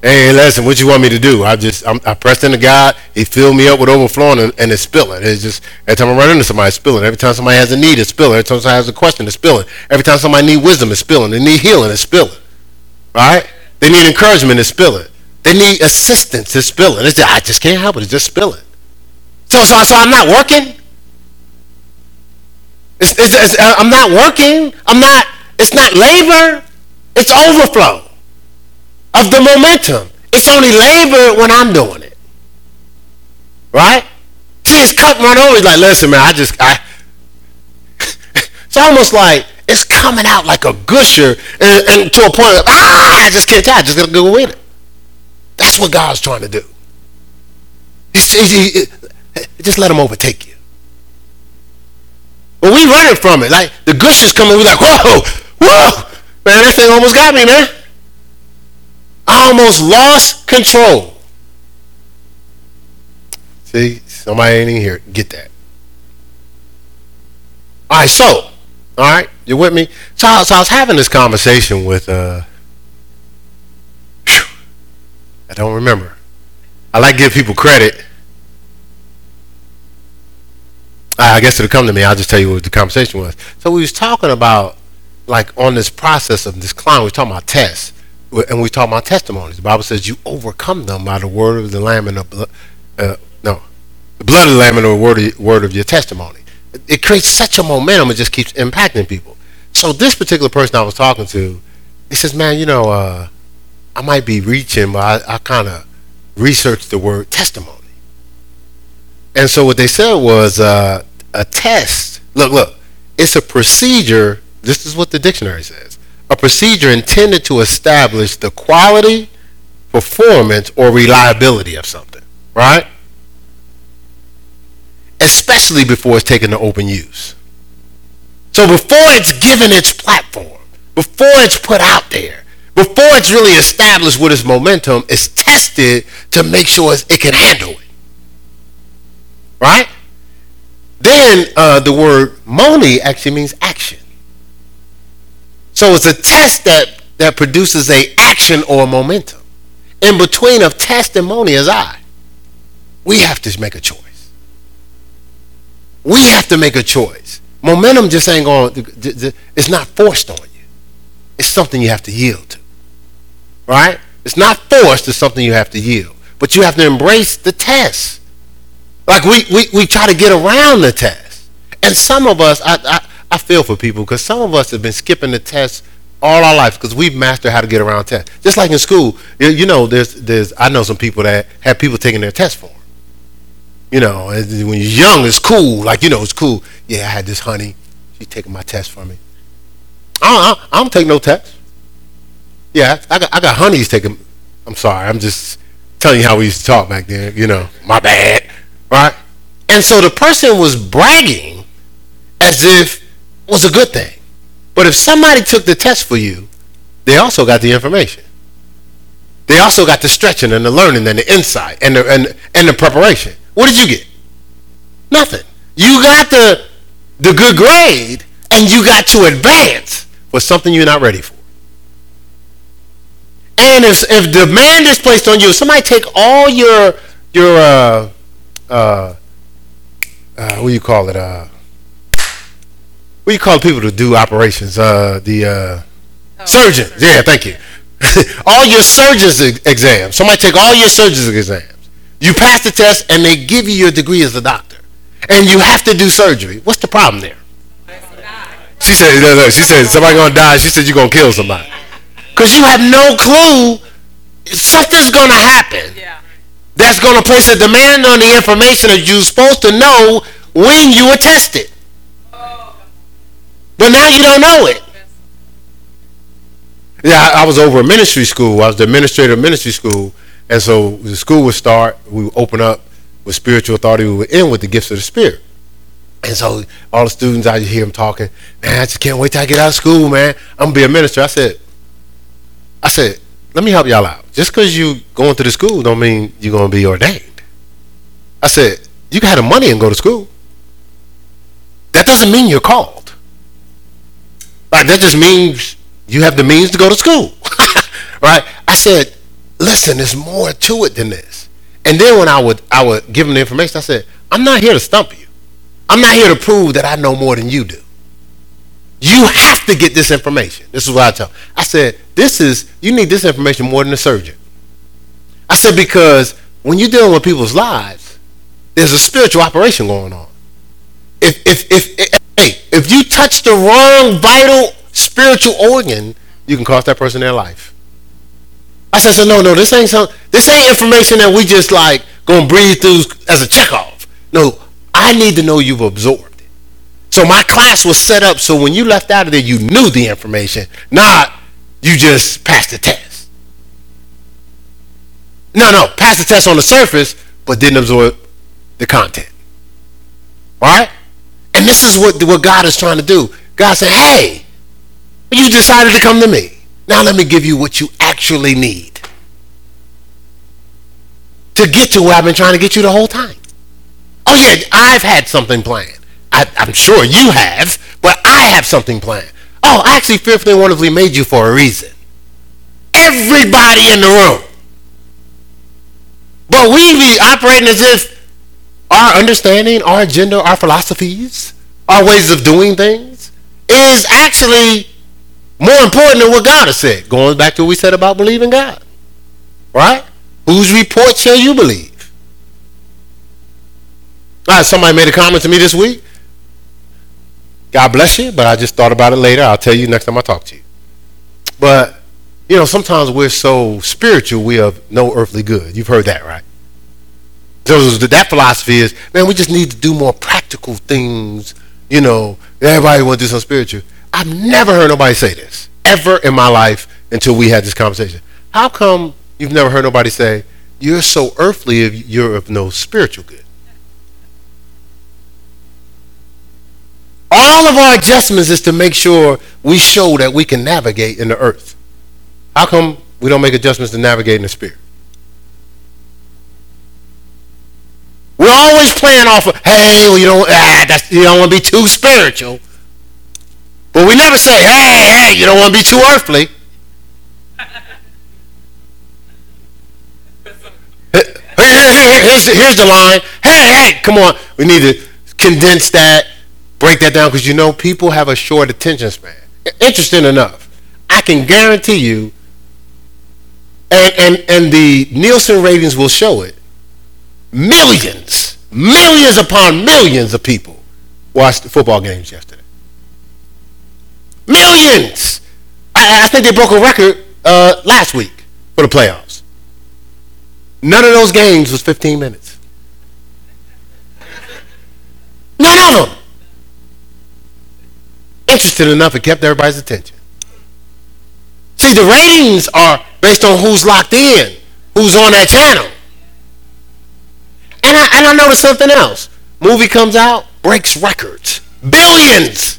Hey, listen, what you want me to do? I just, I'm, i pressed into God. He filled me up with overflowing and, and, it's spilling. It's just, every time I run into somebody, it's spilling. Every time somebody has a need, it's spilling. Every time somebody has a question, it's spilling. Every time somebody need wisdom, it's spilling. They need healing, it's spilling. Right? They need encouragement, it's spilling. They need assistance, it's spilling. It's just, I just can't help it. It's just spilling. So, so, so I'm not working. It's, it's, I'm not working. I'm not, it's not labor. It's overflow of the momentum. It's only labor when I'm doing it. Right? See, his cup run over. He's like, listen, man, I just, I. <laughs> it's almost like it's coming out like a gusher and, and to a point of, ah, I just can't tell. I just got to go with it. That's what God's trying to do. He just let him overtake you. But we running from it. Like the gush is coming, we're like, whoa, whoa. Man, that thing almost got me, man. I almost lost control. See, somebody ain't in here. Get that. All right, so, all right, you with me? So, so I was having this conversation with, uh, I don't remember. I like give people credit. I guess it'll come to me. I'll just tell you what the conversation was. So we was talking about, like, on this process of this climb, we was talking about tests, and we talking about testimonies. The Bible says you overcome them by the word of the Lamb and the blood. Uh, no, the blood of the Lamb and the word of, word of your testimony. It, it creates such a momentum. It just keeps impacting people. So this particular person I was talking to, he says, "Man, you know, uh, I might be reaching, but I, I kind of researched the word testimony." And so what they said was uh, a test. Look, look, it's a procedure. This is what the dictionary says: a procedure intended to establish the quality, performance, or reliability of something. Right? Especially before it's taken to open use. So before it's given its platform, before it's put out there, before it's really established with its momentum, it's tested to make sure it can handle it. Right? Then uh, the word moni actually means action. So it's a test that, that produces a action or momentum. In between of test and moni is I. We have to make a choice. We have to make a choice. Momentum just ain't going. It's not forced on you. It's something you have to yield to. Right? It's not forced. It's something you have to yield. But you have to embrace the test. Like we we, we try to get around the test. And some of us, I, I feel for people because some of us have been skipping the test all our life because we've mastered how to get around tests. Just like in school, you, know, there's there's I know some people that have people taking their test for them. You know, when you're young, it's cool. Like, you know, it's cool. Yeah, I had this honey. She's taking my test for me. I don't, I don't take no test. Yeah, I got, I got honeys taking. I'm sorry. I'm just telling you how we used to talk back then. You know, my bad. Right? And so the person was bragging as if was a good thing. But if somebody took the test for you, they also got the information. They also got the stretching and the learning and the insight and the, and, and the preparation. What did you get? Nothing. You got the the good grade and you got to advance for something you're not ready for. And if if demand is placed on you, somebody take all your your uh uh, uh what do you call it uh what do you call people to do operations uh the uh oh, surgeons yeah thank you <laughs> all your surgeons exams somebody take all your surgeons exams you pass the test and they give you your degree as a doctor. And you have to do surgery. What's the problem there? She said, no, no, she said, somebody gonna die. She said, you're gonna kill somebody. Because you have no clue something's gonna happen. Yeah. That's gonna place a demand on the information that you're supposed to know when you were tested. But now you don't know it. Yeah, I was over a ministry school. I was the administrator of ministry school, and so the school would start, we would open up with spiritual authority, we would end with the gifts of the Spirit. And so all the students, I hear them talking, man, I just can't wait till I get out of school, man. I'm gonna be a minister. I said, I said, let me help y'all out. Just because you going to the school don't mean you're gonna be ordained. I said, you can have the money and go to school. That doesn't mean you're called. Like that just means you have the means to go to school. <laughs> right? I said, listen, there's more to it than this. And then when I would I would give them the information, I said, I'm not here to stump you. I'm not here to prove that I know more than you do. You have to get this information. This is what I tell. Them. I said, this is you need this information more than a surgeon. I said because when you're dealing with people's lives, there's a spiritual operation going on. If if if, if hey, if you touch the wrong vital spiritual organ, you can cost that person their life. I said, so no, no, this ain't some, this ain't information that we just like gonna breathe through as a checkoff. No, I need to know you've absorbed it. So my class was set up so when you left out of there, you knew the information, not you just passed the test. No, no, passed the test on the surface, but didn't absorb the content. All right? And this is what, what God is trying to do. God said, hey, you decided to come to me. Now let me give you what you actually need to get to where I've been trying to get you the whole time. Oh yeah, I've had something planned. I, am sure you have, but I have something planned. Oh, I actually fearfully and wonderfully made you for a reason. Everybody in the room But we be operating as if our understanding, our agenda, our philosophies, our ways of doing things is actually more important than what God has said. Going back to what we said about believing God. Right? Whose report shall you believe? Right, somebody made a comment to me this week. God bless you, but I just thought about it later. I'll tell you next time I talk to you. But, you know, sometimes we're so spiritual, we have no earthly good. You've heard that, right? So that philosophy is, man, we just need to do more practical things. You know, everybody want to do something spiritual. I've never heard nobody say this ever in my life until we had this conversation. How come you've never heard nobody say, you're so earthly if you're of no spiritual good? All of our adjustments is to make sure we show that we can navigate in the earth. How come we don't make adjustments to navigate in the spirit? We're always playing off of, hey, well, you don't, ah, that's, you don't want to be too spiritual. But we never say, hey, hey, you don't want to be too earthly. <laughs> here's, the, here's the line. Hey, hey, come on. We need to condense that, break that down, because you know people have a short attention span. Interesting enough, I can guarantee you, and, and, and the Nielsen ratings will show it, millions, millions upon millions of people watched the football games yesterday. Millions. I, I think they broke a record uh, last week for the playoffs. None of those games was 15 minutes. None of them. Interesting enough, it kept everybody's attention. See, the ratings are based on who's locked in, who's on that channel. And I, and I noticed something else. Movie comes out, breaks records. Billions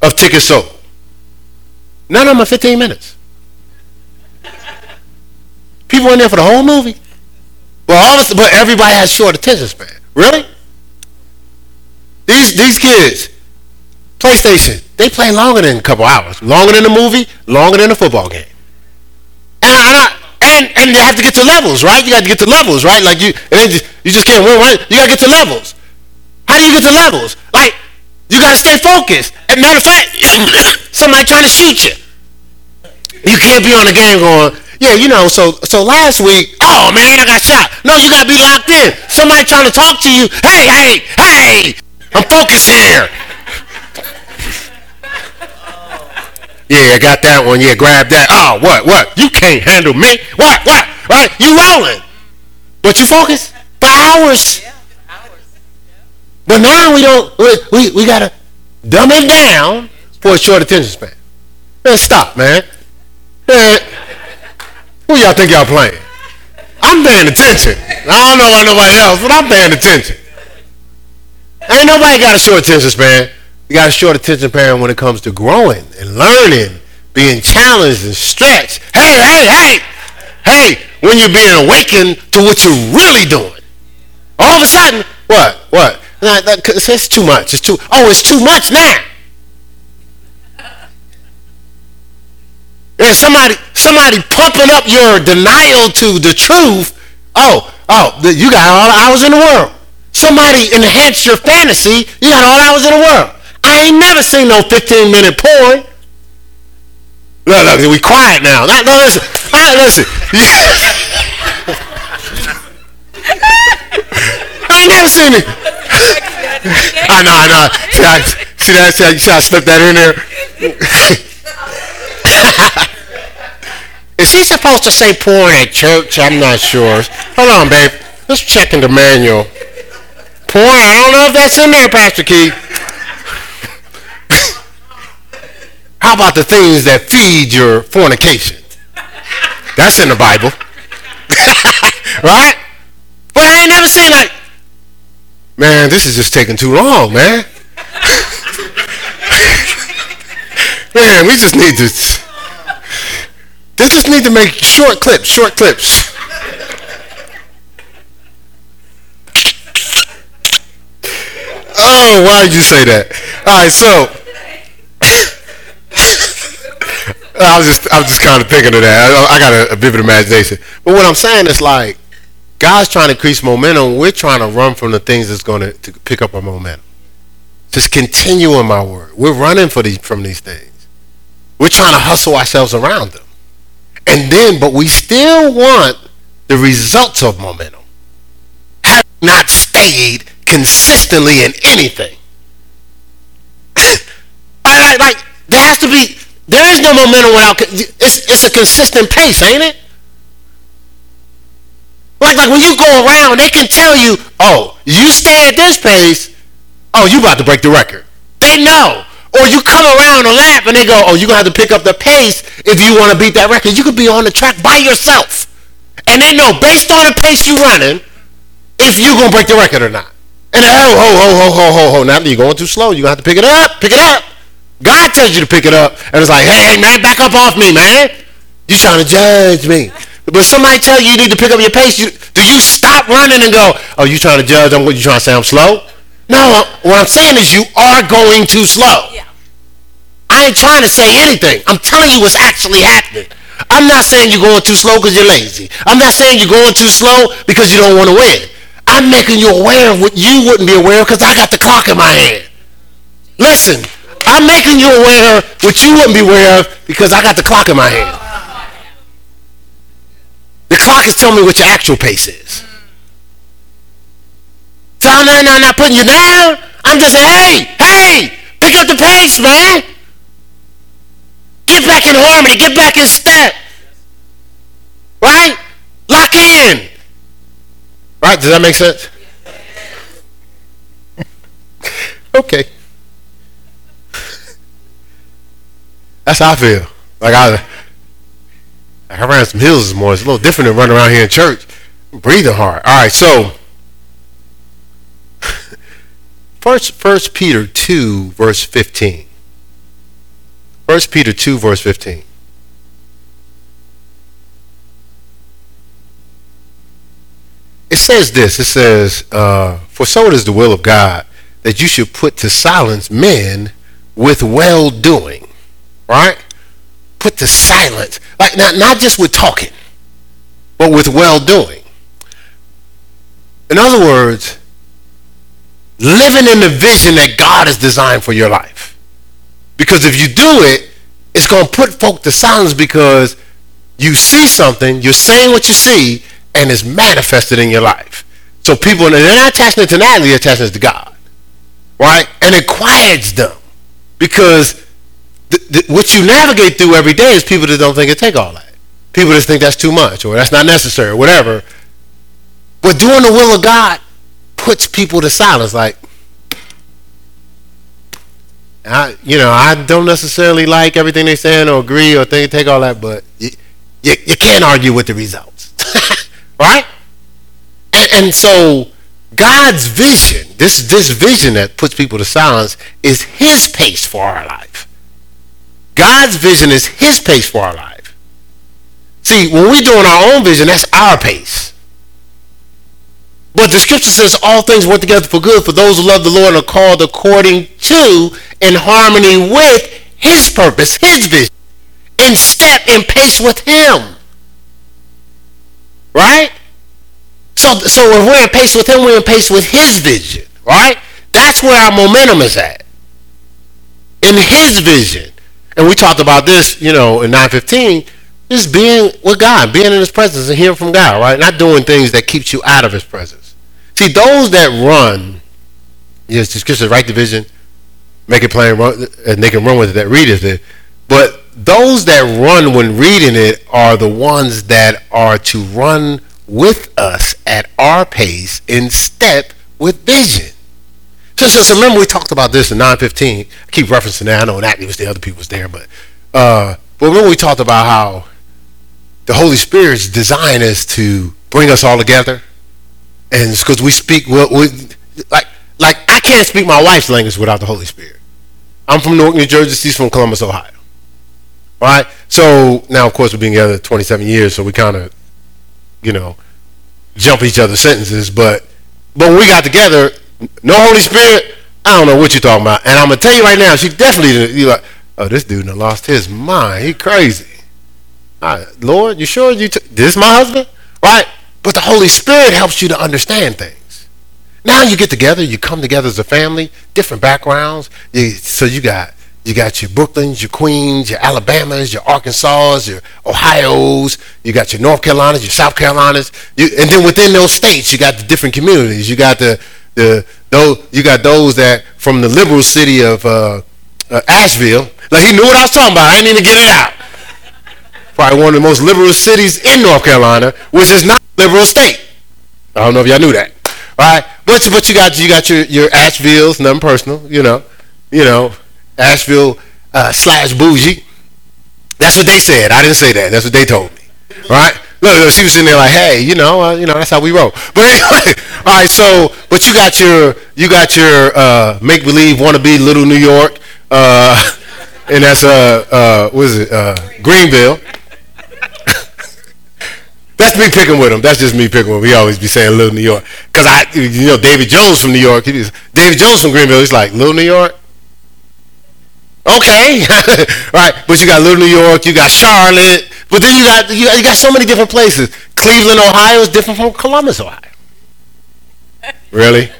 of tickets sold. None of them are 15 minutes. People in there for the whole movie. But all of, but everybody has short attention span. Really? These these kids, PlayStation, they play longer than a couple hours. Longer than the movie, longer than a football game. And I, and, and, you have to get to levels, right? You got to get to levels, right? Like you, just, you just can't win, right? You got to get to levels. How do you get to levels? Like you got to stay focused. Matter of fact, <coughs> somebody trying to shoot you. You can't be on the game going, yeah, you know, so so last week, oh man, I got shot. No, you gotta be locked in. Somebody trying to talk to you. Hey, hey, hey, I'm focused here. Yeah, I got that one. Yeah, grab that. Oh, what, what? You can't handle me. What, what? Right? You rolling. But you focus for hours. But now we don't, we, we, we got to dumb it down for a short attention span. Man, stop, man. Man, who y'all think y'all playing? I'm paying attention. I don't know about nobody else, but I'm paying attention. Ain't nobody got a short attention span. You got a short attention span when it comes to growing and learning, being challenged and stretched. Hey, hey, hey, hey, when you're being awakened to what you're really doing. All of a sudden, what, what? It's too much. It's too, oh, it's too much now. And somebody, somebody pumping up your denial to the truth. Oh, oh, you got all the hours in the world. Somebody enhanced your fantasy. You got all the hours in the world. I ain't never seen no 15 minute porn. Look, look, we quiet now. No, no listen. Right, listen. <laughs> I ain't never seen it. I know, I know. See, I, see that? See, I, see I slipped that in there? <laughs> Is he supposed to say porn at church? I'm not sure. Hold on, babe. Let's check in the manual. Porn, I don't know if that's in there, Pastor Keith. How about the things that feed your fornication? That's in the Bible. <laughs> right? But I ain't never seen like, man, this is just taking too long, man. <laughs> man, we just need to they just need to make short clips, short clips. oh, why'd you say that? All right, so I was just I was just kind of thinking of that. I, I got a, a, vivid imagination. But what I'm saying is like God's trying to increase momentum. We're trying to run from the things that's going to, to pick up our momentum. Just continue in my word. We're running for these, from these things. We're trying to hustle ourselves around them. And then, but we still want the results of momentum. Have not stayed consistently in anything. <coughs> Like, there has to be, there is no momentum without, it's, it's a consistent pace, ain't it? Like, like when you go around, they can tell you, oh, you stay at this pace, oh, you about to break the record. They know. Or you come around a lap and they go, oh, you're to have to pick up the pace if you want to beat that record. You could be on the track by yourself. And they know, based on the pace you're running, if you're to break the record or not. And ho, ho, ho, ho, ho, ho, ho. Now you're going too slow. You're to have to pick it up. Pick it up. God tells you to pick it up. And it's like, hey, hey, man, back up off me, man. You're trying to judge me. But somebody tell you you need to pick up your pace. You, do you stop running and go, oh, you trying to judge? I'm, what, you trying to say I'm slow? No, what I'm saying is you are going too slow. Yeah. I ain't trying to say anything. I'm telling you what's actually happening. I'm not saying you're going too slow because you're lazy. I'm not saying you're going too slow because you don't want to win. I'm making you aware of what you wouldn't be aware of because I got the clock in my hand. Listen, I'm making you aware of what you wouldn't be aware of because I got the clock in my hand. The clock is telling me what your actual pace is. So I'm not, I'm not putting you down. I'm just saying, hey, hey, pick up the pace, man. Get back in harmony. Get back in step. Right? Lock in. Right? Does that make sense? <laughs> okay. That's how I feel. Like I, I ran some hills this morning. It's a little different than running around here in church. Breathing hard. All right, so <laughs> first, First Peter two verse fifteen. First Peter two verse fifteen. It says this. It says, uh, "For so it is the will of God that you should put to silence men with well doing." Right? Put to silence, like not not just with talking, but with well doing. In other words, living in the vision that God has designed for your life. Because if you do it, it's going to put folk to silence because you see something, you're saying what you see, and it's manifested in your life. So people, they're not attaching it to Natalie, they're attaching it to God. Right? And it quiets them. Because what you navigate through every day is people that don't think it take all that. People just think that's too much or that's not necessary or whatever. But doing the will of God puts people to silence. Like, I, you know, I don't necessarily like everything they're saying or agree or think it take all that, but you, you, you can't argue with the results, <laughs> right? And, and so God's vision, this this vision that puts people to silence, is His pace for our life. God's vision is His pace for our life. See, when we're doing our own vision, that's our pace. But the scripture says all things work together for good for those who love the Lord and are called according to, in harmony with His purpose, His vision, in step and pace with Him. Right? So, so if we're in pace with Him, we're in pace with His vision. Right? That's where our momentum is at. In His vision. And we talked about this, you know, in 915, just being with God, being in his presence and hearing from God, right? Not doing things that keeps you out of his presence. See, those that run, yes, the right division, make it plain, run, and they can run with it that read it. But those that run when reading it are the ones that are to run with us at our pace in step with vision. So remember we talked about this in 915. I keep referencing that. I know that was the other people was there, but uh, but remember we talked about how the Holy Spirit's design is to bring us all together, and it's because we speak well, we, like like I can't speak my wife's language without the Holy Spirit. I'm from Newark, New Jersey. She's from Columbus, Ohio. All right. So now, of course, we've been together 27 years, so we kind of, you know, jump each other's sentences. But but when we got together, no Holy Spirit, I don't know what you're talking about. And I'm gonna tell you right now, she definitely you like, oh, this dude done lost his mind. He crazy. Lord, you sure you t- this my husband? Right? But the Holy Spirit helps you to understand things. Now you get together, you come together as a family, different backgrounds. You, so you got you got your Brooklyns, your Queens, your Alabamas, your Arkansas, your Ohio's, you got your North Carolinas, your South Carolinas, you, and then within those states, you got the different communities. You got the the those you got those that from the liberal city of uh, uh, Asheville. Like he knew what I was talking about. I didn't even get it out. Probably one of the most liberal cities in North Carolina, which is not a liberal state. I don't know if y'all knew that. All right, but but you got you got your your Asheville's, nothing personal, you know, you know, Asheville uh, slash bougie. That's what they said. I didn't say that. That's what they told me. All right. Look, look, she was sitting there like, hey, you know, uh, you know, that's how we roll. <laughs> But anyway, all right. So, but you got your you got your uh, make believe want to be Little New York, uh, <laughs> and that's uh, uh, what is it, uh, Greenville. <laughs> That's me picking with him. That's just me picking with him. He always be saying Little New York. Because I, you know, David Jones from New York. David Jones from Greenville. He's like, Little New York? Okay. right. But you got Little New York. You got Charlotte. But then you got, you you got so many different places. Cleveland, Ohio is different from Columbus, Ohio. <laughs> Really?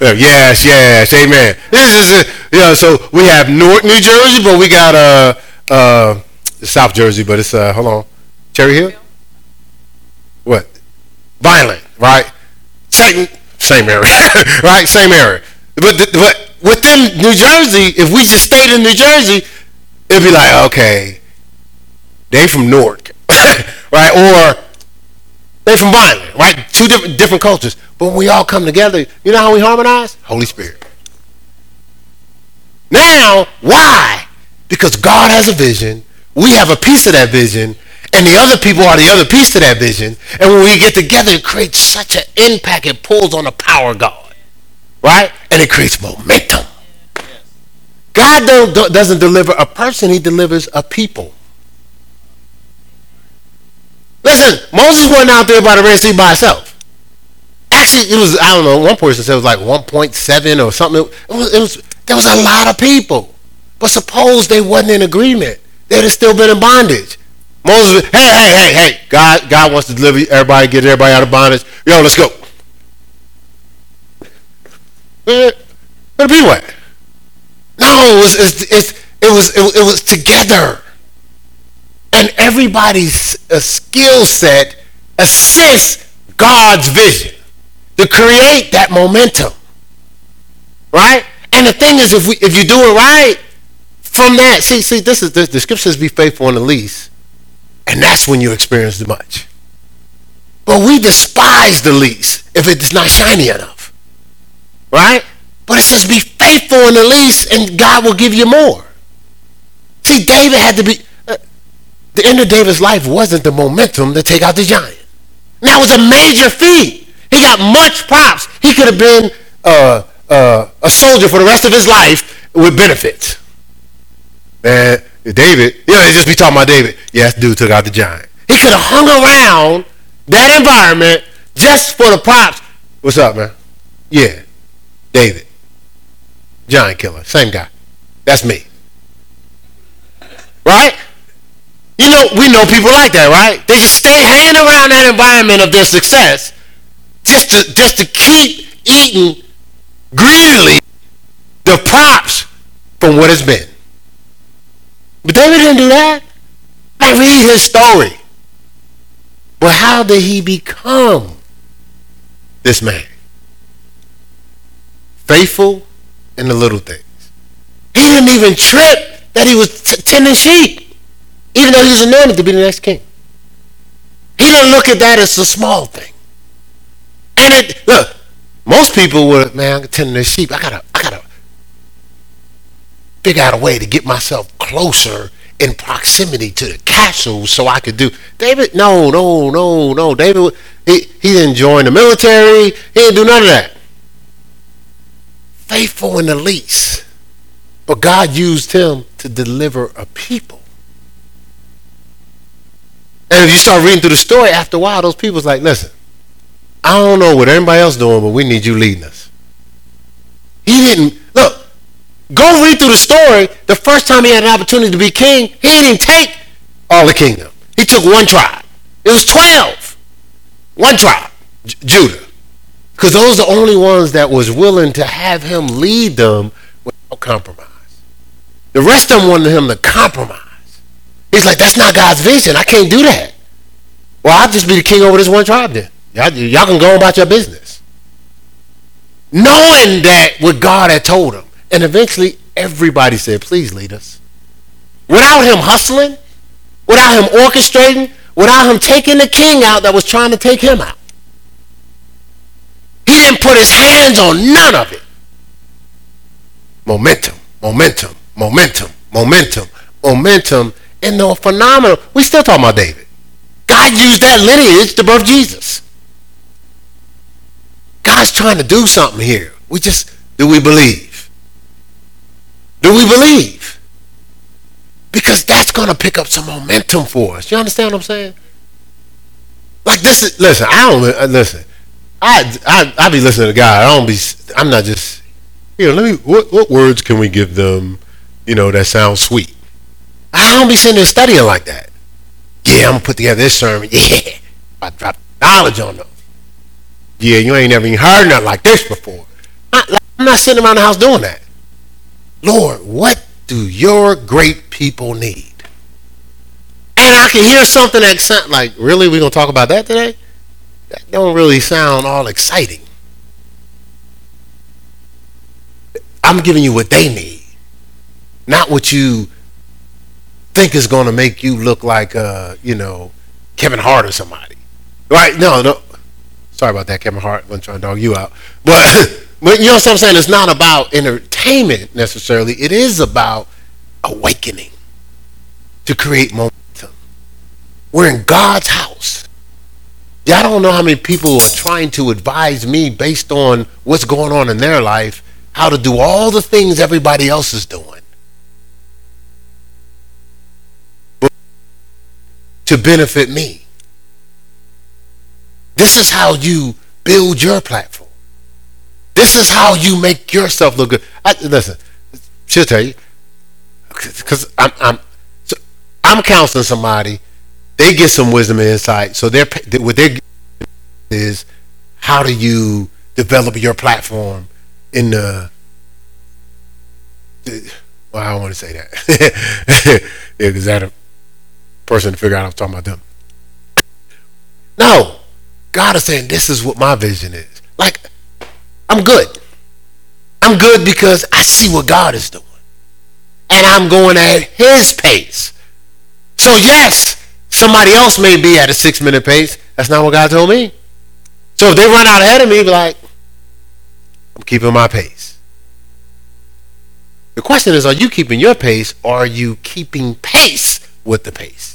yes, yes, amen. This is, a, you know, so we have Newark, New Jersey, but we got uh, uh, South Jersey, but it's, uh, hold on. Cherry Hill? What? Violent, right? Same, same area, <laughs> right? Same area. But, but within New Jersey, if we just stayed in New Jersey, it'd be like, okay, they from Newark, <coughs> right? Or they from Violent, right? Two different different cultures. But when we all come together, you know how we harmonize? Holy Spirit. Now, why? Because God has a vision. We have a piece of that vision and the other people are the other piece to that vision. And when we get together, it creates such an impact. It pulls on the power of God, right? And it creates momentum. God don't, doesn't deliver a person; He delivers a people. Listen, Moses went out there by the Red Sea by himself. Actually, it was I don't know. One person said it was like 1.7 or something. It was, it was there was a lot of people. But suppose they wasn't in agreement, they'd have still been in bondage. Moses, hey, hey, hey, hey, God, God wants to deliver everybody, get everybody out of bondage. Yo, let's go. Where, where be what? No, it was, it's, it's, it was, it, it was together. And everybody's uh, skill set assists God's vision to create that momentum. Right? And the thing is, if we, if you do it right, from that, see, see, this is the, the scriptures be faithful in the least and that's when you experience the much. But we despise the least if it's not shiny enough. Right? But it says be faithful in the least and God will give you more. See, David had to be, the end of David's life wasn't the momentum to take out the giant. That was a major feat. He got much props. He could have been uh, uh, a soldier for the rest of his life with benefits. Man, David, you know, they just be talking about David. Yes, dude took out the giant. He could have hung around that environment just for the props. What's up, man? Yeah, David. Giant killer. Same guy. That's me. Right? You know, we know people like that, right? They just stay hanging around that environment of their success just to just to keep eating greedily the props from what has been. But David didn't do that. I read his story. But how did he become this man? Faithful in the little things. He didn't even trip that he was t- tending sheep, even though he was anointed to be the next king. He didn't look at that as a small thing. And it look, most people would, man, I'm tending the sheep. I gotta, I gotta figure out a way to get myself closer in proximity to the castle so I could do. David, no, no, no, no. David, he, he didn't join the military. He didn't do none of that. Faithful in the least. But God used him to deliver a people. And if you start reading through the story, after a while, those people's like, listen, I don't know what everybody else doing, but we need you leading us. He didn't, look, Go read through the story. The first time he had an opportunity to be king, he didn't take all the kingdom. He took one tribe. It was 12. One tribe, J- Judah. Because those are the only ones that was willing to have him lead them without compromise. The rest of them wanted him to compromise. He's like, that's not God's vision. I can't do that. Well, I'll just be the king over this one tribe then. Y'all, y'all can go about your business. Knowing that what God had told him. And eventually everybody said, please lead us. Without him hustling, without him orchestrating, without him taking the king out that was trying to take him out. He didn't put his hands on none of it. Momentum, momentum, momentum, momentum, momentum, and the phenomenal. We still talking about David. God used that lineage to birth Jesus. God's trying to do something here. We just, do we believe? Do we believe? Because that's going to pick up some momentum for us. You understand what I'm saying? Like this is, listen, I don't, uh, listen, I, I, I be listening to God. I don't be, I'm not just. You know. let me, what, what words can we give them, you know, that sound sweet? I don't be sitting there studying like that. Yeah, I'm gonna put together this sermon. <laughs> Yeah, I drop knowledge on them. Yeah, you ain't never even heard nothing like this before. I, I'm not sitting around the house doing that. Lord, what do your great people need? And I can hear something that sound like, really, we gonna talk about that today? That don't really sound all exciting. I'm giving you what they need, not what you think is going to make you look like, uh, you know, Kevin Hart or somebody. Right? No, no. Sorry about that, Kevin Hart. wasn't trying to dog you out. But, <laughs> but you know what I'm saying? It's not about entertainment necessarily. It is about awakening to create momentum. We're in God's house. I don't know how many people are trying to advise me based on what's going on in their life how to do all the things everybody else is doing. To benefit me. This is how you build your platform. This is how you make yourself look good. I, listen, she'll tell you because I'm I'm so I'm counseling somebody. They get some wisdom and insight. So they're what they is how do you develop your platform in the, well, I don't want to say that. <laughs> Is that a person to figure out I'm talking about them. No. God is saying this is what my vision is. Like, I'm good. I'm good because I see what God is doing. And I'm going at his pace. So yes, somebody else may be at a six minute pace. That's not what God told me. So if they run out ahead of me, be like, I'm keeping my pace. The question is, are you keeping your pace or are you keeping pace with the pace?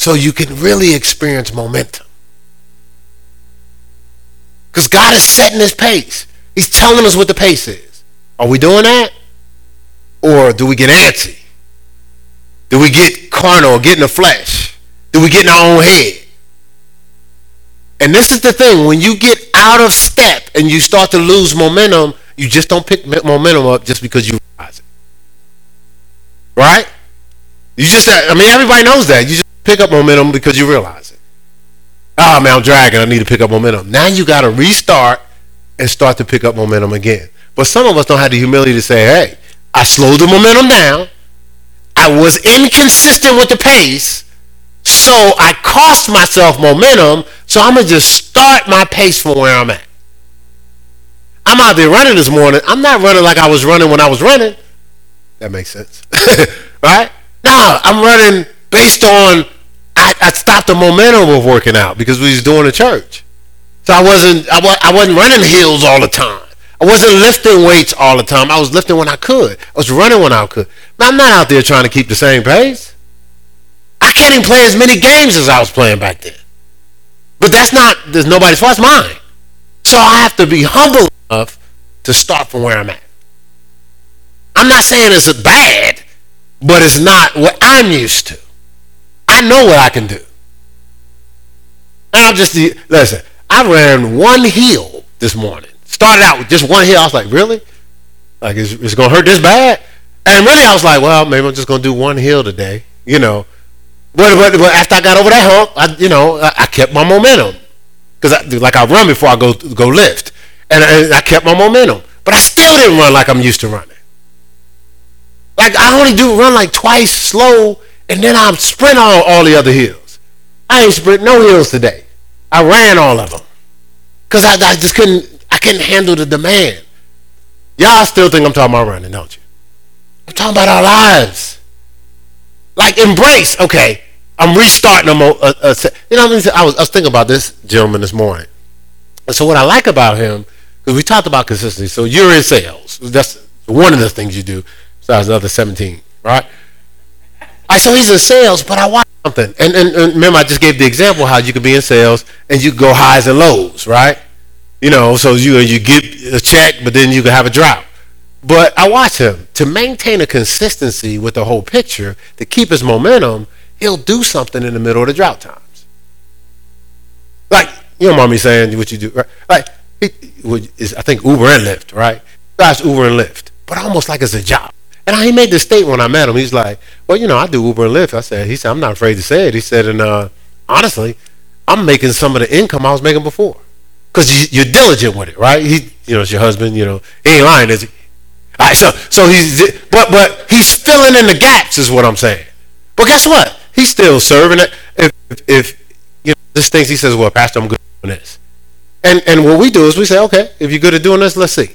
so you can really experience momentum. Because God is setting his pace. He's telling us what the pace is. Are we doing that? Or do we get antsy? Do we get carnal, get in the flesh? Do we get in our own head? And this is the thing. When you get out of step and you start to lose momentum, you just don't pick momentum up just because you realize it. Right? You just, uh, I mean, everybody knows that. You just pick up momentum because you realize it. Oh man, I'm dragging. I need to pick up momentum. Now you got to restart and start to pick up momentum again. But some of us don't have the humility to say, hey, I slowed the momentum down. I was inconsistent with the pace. So I cost myself momentum. So I'm going to just start my pace from where I'm at. I'm out there running this morning. I'm not running like I was running when I was running. That makes sense. <laughs> right? No, I'm running based on I, I, stopped the momentum of working out because we was doing a church. So I wasn't I, I wasn't running hills all the time. I wasn't lifting weights all the time. I was lifting when I could. I was running when I could. But I'm not out there trying to keep the same pace. I can't even play as many games as I was playing back then. But that's not there's nobody's fault, it's mine. So I have to be humble enough to start from where I'm at. I'm not saying it's bad, but it's not what I'm used to. I know what I can do. And I'm just, listen, I ran one hill this morning. Started out with just one hill. I was like, really? Like, it's, going to hurt this bad? And really, I was like, well, maybe I'm just going to do one hill today, you know. But, but, but after I got over that hump, I, you know, I, I kept my momentum because I, like I run before I go go lift, and I, I kept my momentum. But I still didn't run like I'm used to running. Like I only do run like twice slow, and then I'm sprint all, all the other hills. I ain't sprint no hills today. I ran all of them because I, I just couldn't. I couldn't handle the demand. Y'all still think I'm talking about running, don't you? I'm talking about our lives. Like embrace. Okay, I'm restarting them. A, a, you know, what I, mean? I was I was thinking about this gentleman this morning, and so what I like about him because we talked about consistency. So you're in sales. That's one of the things you do. Besides the other 17, right? I so he's in sales, but I watch something, and, and, and remember I just gave the example how you could be in sales and you go highs and lows, right? You know, so you you get a check, but then you can have a drop. But I watch him to maintain a consistency with the whole picture to keep his momentum. He'll do something in the middle of the drought times. Like you mind me saying what you do, right? Like is I think Uber and Lyft, right? That's Uber and Lyft, but almost like it's a job. And he made this statement when I met him. He's like, "Well, you know, I do Uber and Lyft." I said, "He said I'm not afraid to say it." He said, "And uh, honestly, I'm making some of the income I was making before, because you, are diligent with it, right? He, you know, it's your husband. You know, he ain't lying, is he? All right, so so he's but but he's filling in the gaps, is what I'm saying. But guess what? He's still serving it. If if you know this things, he says, "Well, Pastor, I'm good on this." And and what we do is we say, okay, if you're good at doing this, let's see.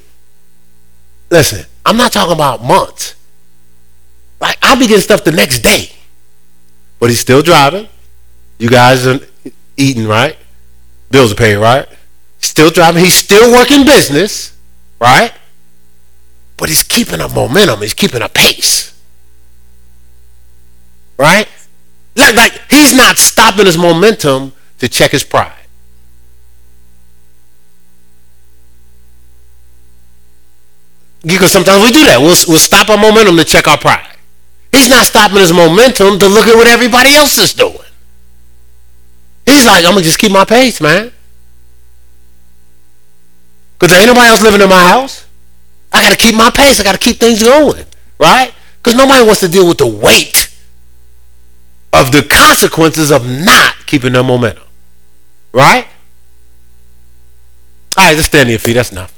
Listen, I'm not talking about months. Like I'll be getting stuff the next day. But he's still driving. You guys are eating, right? Bills are paid, right? Still driving. He's still working business, right? But he's keeping a momentum. He's keeping a pace. Right? Like, like he's not stopping his momentum to check his pride. Because sometimes we do that. We'll, we'll stop our momentum to check our pride. He's not stopping his momentum to look at what everybody else is doing. He's like, I'm going to just keep my pace, man. Because there ain't nobody else living in my house. I got to keep my pace. I got to keep things going, right? Because nobody wants to deal with the weight of the consequences of not keeping their momentum, right? All right, just stand on your feet. That's enough.